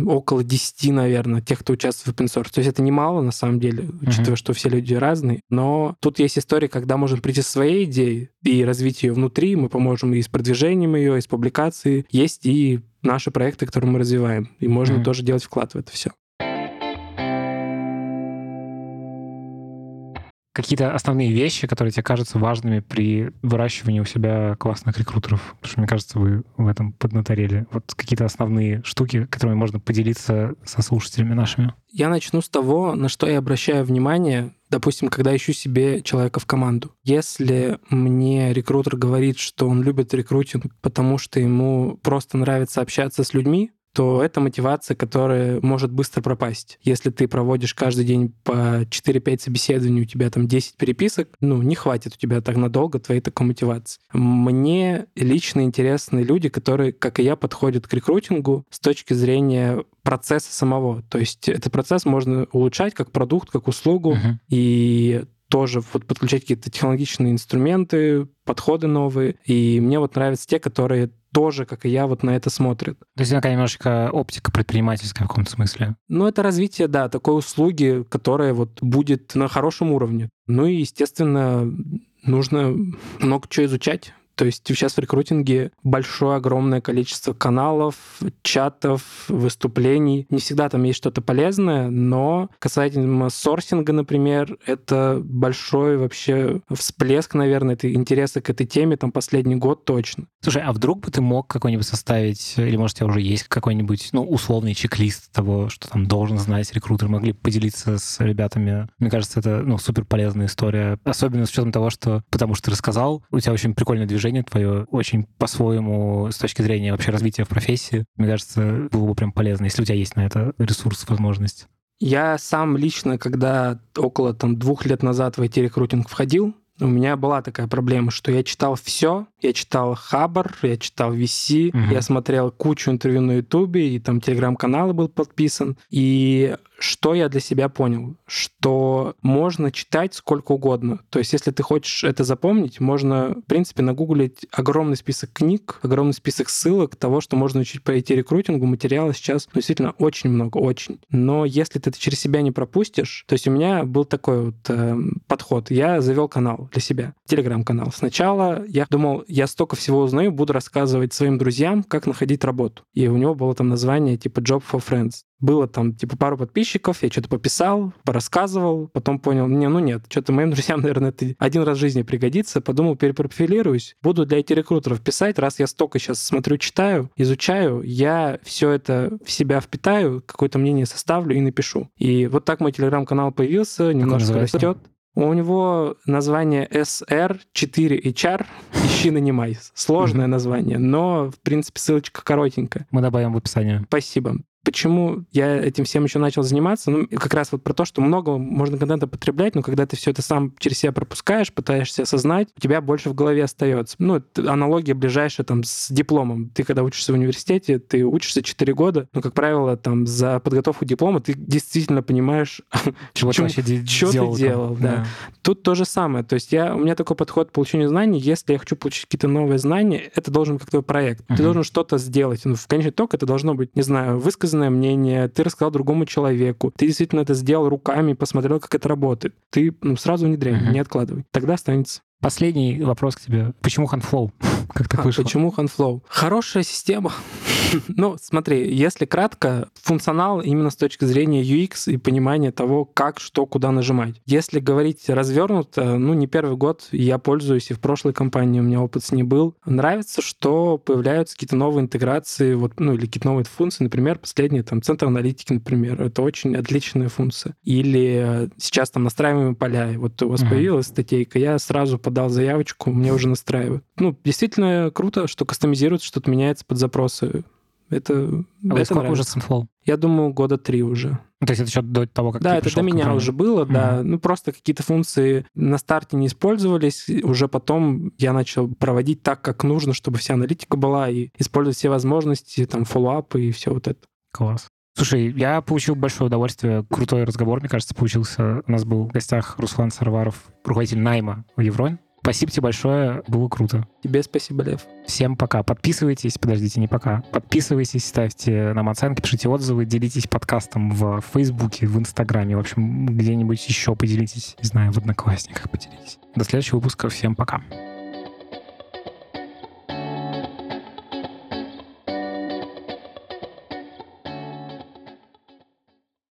около 10, наверное, тех, кто участвует в open source. То есть это немало, на самом деле, учитывая, uh-huh. что все люди разные. Но тут есть история, когда можем прийти со своей идеей и развить ее внутри. Мы поможем и с продвижением ее, и с публикацией. Есть и наши проекты, которые мы развиваем. И можно uh-huh. тоже делать вклад в это все. Какие-то основные вещи, которые тебе кажутся важными при выращивании у себя классных рекрутеров? Потому что, мне кажется, вы в этом поднаторели. Вот какие-то основные штуки, которыми можно поделиться со слушателями нашими. Я начну с того, на что я обращаю внимание, допустим, когда ищу себе человека в команду. Если мне рекрутер говорит, что он любит рекрутинг, потому что ему просто нравится общаться с людьми, то это мотивация, которая может быстро пропасть. Если ты проводишь каждый день по 4-5 собеседований, у тебя там 10 переписок, ну, не хватит у тебя так надолго твоей такой мотивации. Мне лично интересны люди, которые, как и я, подходят к рекрутингу с точки зрения процесса самого. То есть этот процесс можно улучшать как продукт, как услугу, uh-huh. и тоже вот подключать какие-то технологичные инструменты, подходы новые. И мне вот нравятся те, которые тоже, как и я, вот на это смотрят. То есть такая немножечко оптика предпринимательская в каком-то смысле. Ну, это развитие, да, такой услуги, которая вот будет на хорошем уровне. Ну и, естественно, нужно много чего изучать. То есть сейчас в рекрутинге большое, огромное количество каналов, чатов, выступлений. Не всегда там есть что-то полезное, но касательно сорсинга, например, это большой вообще всплеск, наверное, это интереса к этой теме там последний год точно. Слушай, а вдруг бы ты мог какой-нибудь составить, или может у тебя уже есть какой-нибудь, ну, условный чек-лист того, что там должен знать рекрутер, могли поделиться с ребятами? Мне кажется, это, ну, супер полезная история, особенно с учетом того, что, потому что ты рассказал, у тебя очень прикольное движение движение твое очень по-своему с точки зрения вообще развития в профессии. Мне кажется, было бы прям полезно, если у тебя есть на это ресурс, возможность. Я сам лично, когда около там двух лет назад в IT-рекрутинг входил, у меня была такая проблема, что я читал все, я читал Хабар, я читал VC, угу. я смотрел кучу интервью на Ютубе, и там телеграм-каналы был подписан. И что я для себя понял? Что можно читать сколько угодно. То есть, если ты хочешь это запомнить, можно, в принципе, нагуглить огромный список книг, огромный список ссылок того, что можно учить по IT-рекрутингу. Материала сейчас ну, действительно очень много, очень. Но если ты это через себя не пропустишь, то есть у меня был такой вот э, подход. Я завел канал для себя, телеграм-канал. Сначала я думал, я столько всего узнаю, буду рассказывать своим друзьям, как находить работу. И у него было там название типа Job for Friends было там типа пару подписчиков, я что-то пописал, порассказывал, потом понял, не, ну нет, что-то моим друзьям, наверное, это один раз в жизни пригодится, подумал, перепрофилируюсь, буду для IT-рекрутеров писать, раз я столько сейчас смотрю, читаю, изучаю, я все это в себя впитаю, какое-то мнение составлю и напишу. И вот так мой телеграм-канал появился, немножко растет. У него название SR4HR «Ищи, нанимай». Сложное название, но, в принципе, ссылочка коротенькая. Мы добавим в описании. Спасибо. Почему я этим всем еще начал заниматься? Ну, как раз вот про то, что много можно контента потреблять, но когда ты все это сам через себя пропускаешь, пытаешься осознать, у тебя больше в голове остается. Ну, аналогия ближайшая там с дипломом. Ты когда учишься в университете, ты учишься 4 года, но, как правило, там за подготовку диплома ты действительно понимаешь, чего ты вообще что делал. Ты делал да. Да. Тут то же самое. То есть я, у меня такой подход к получению знаний. Если я хочу получить какие-то новые знания, это должен быть как твой проект. Uh-huh. Ты должен что-то сделать. Ну, в конечном итоге это должно быть, не знаю, высказать высказанное мнение, ты рассказал другому человеку, ты действительно это сделал руками, посмотрел, как это работает. Ты ну, сразу внедряй, uh-huh. не откладывай. Тогда останется. Последний вопрос к тебе. Почему Handflow? Как так вышло? Почему Handflow? Хорошая система. ну, смотри, если кратко, функционал именно с точки зрения UX и понимания того, как, что, куда нажимать. Если говорить развернуто, ну, не первый год я пользуюсь, и в прошлой компании у меня опыт с ней был. Нравится, что появляются какие-то новые интеграции, вот, ну, или какие-то новые функции. Например, последний, там, центр аналитики, например. Это очень отличная функция. Или сейчас там настраиваемые поля. Вот у вас uh-huh. появилась статейка, я сразу подал заявочку, мне уже настраивают. Ну, действительно круто, что кастомизируется, что-то меняется под запросы. Это, а это сколько уже Sunflow? Я думаю, года три уже. Ну, то есть это еще до того, как Да, это до меня уже было, mm-hmm. да. Ну, просто какие-то функции на старте не использовались. Уже потом я начал проводить так, как нужно, чтобы вся аналитика была, и использовать все возможности, там, фоллоуапы и все вот это. Класс. Слушай, я получил большое удовольствие. Крутой разговор, мне кажется, получился. У нас был в гостях Руслан Сарваров, руководитель найма в Евронь. Спасибо тебе большое, было круто. Тебе спасибо, Лев. Всем пока. Подписывайтесь, подождите, не пока. Подписывайтесь, ставьте нам оценки, пишите отзывы, делитесь подкастом в Фейсбуке, в Инстаграме, в общем, где-нибудь еще поделитесь, не знаю, в Одноклассниках поделитесь. До следующего выпуска. Всем пока.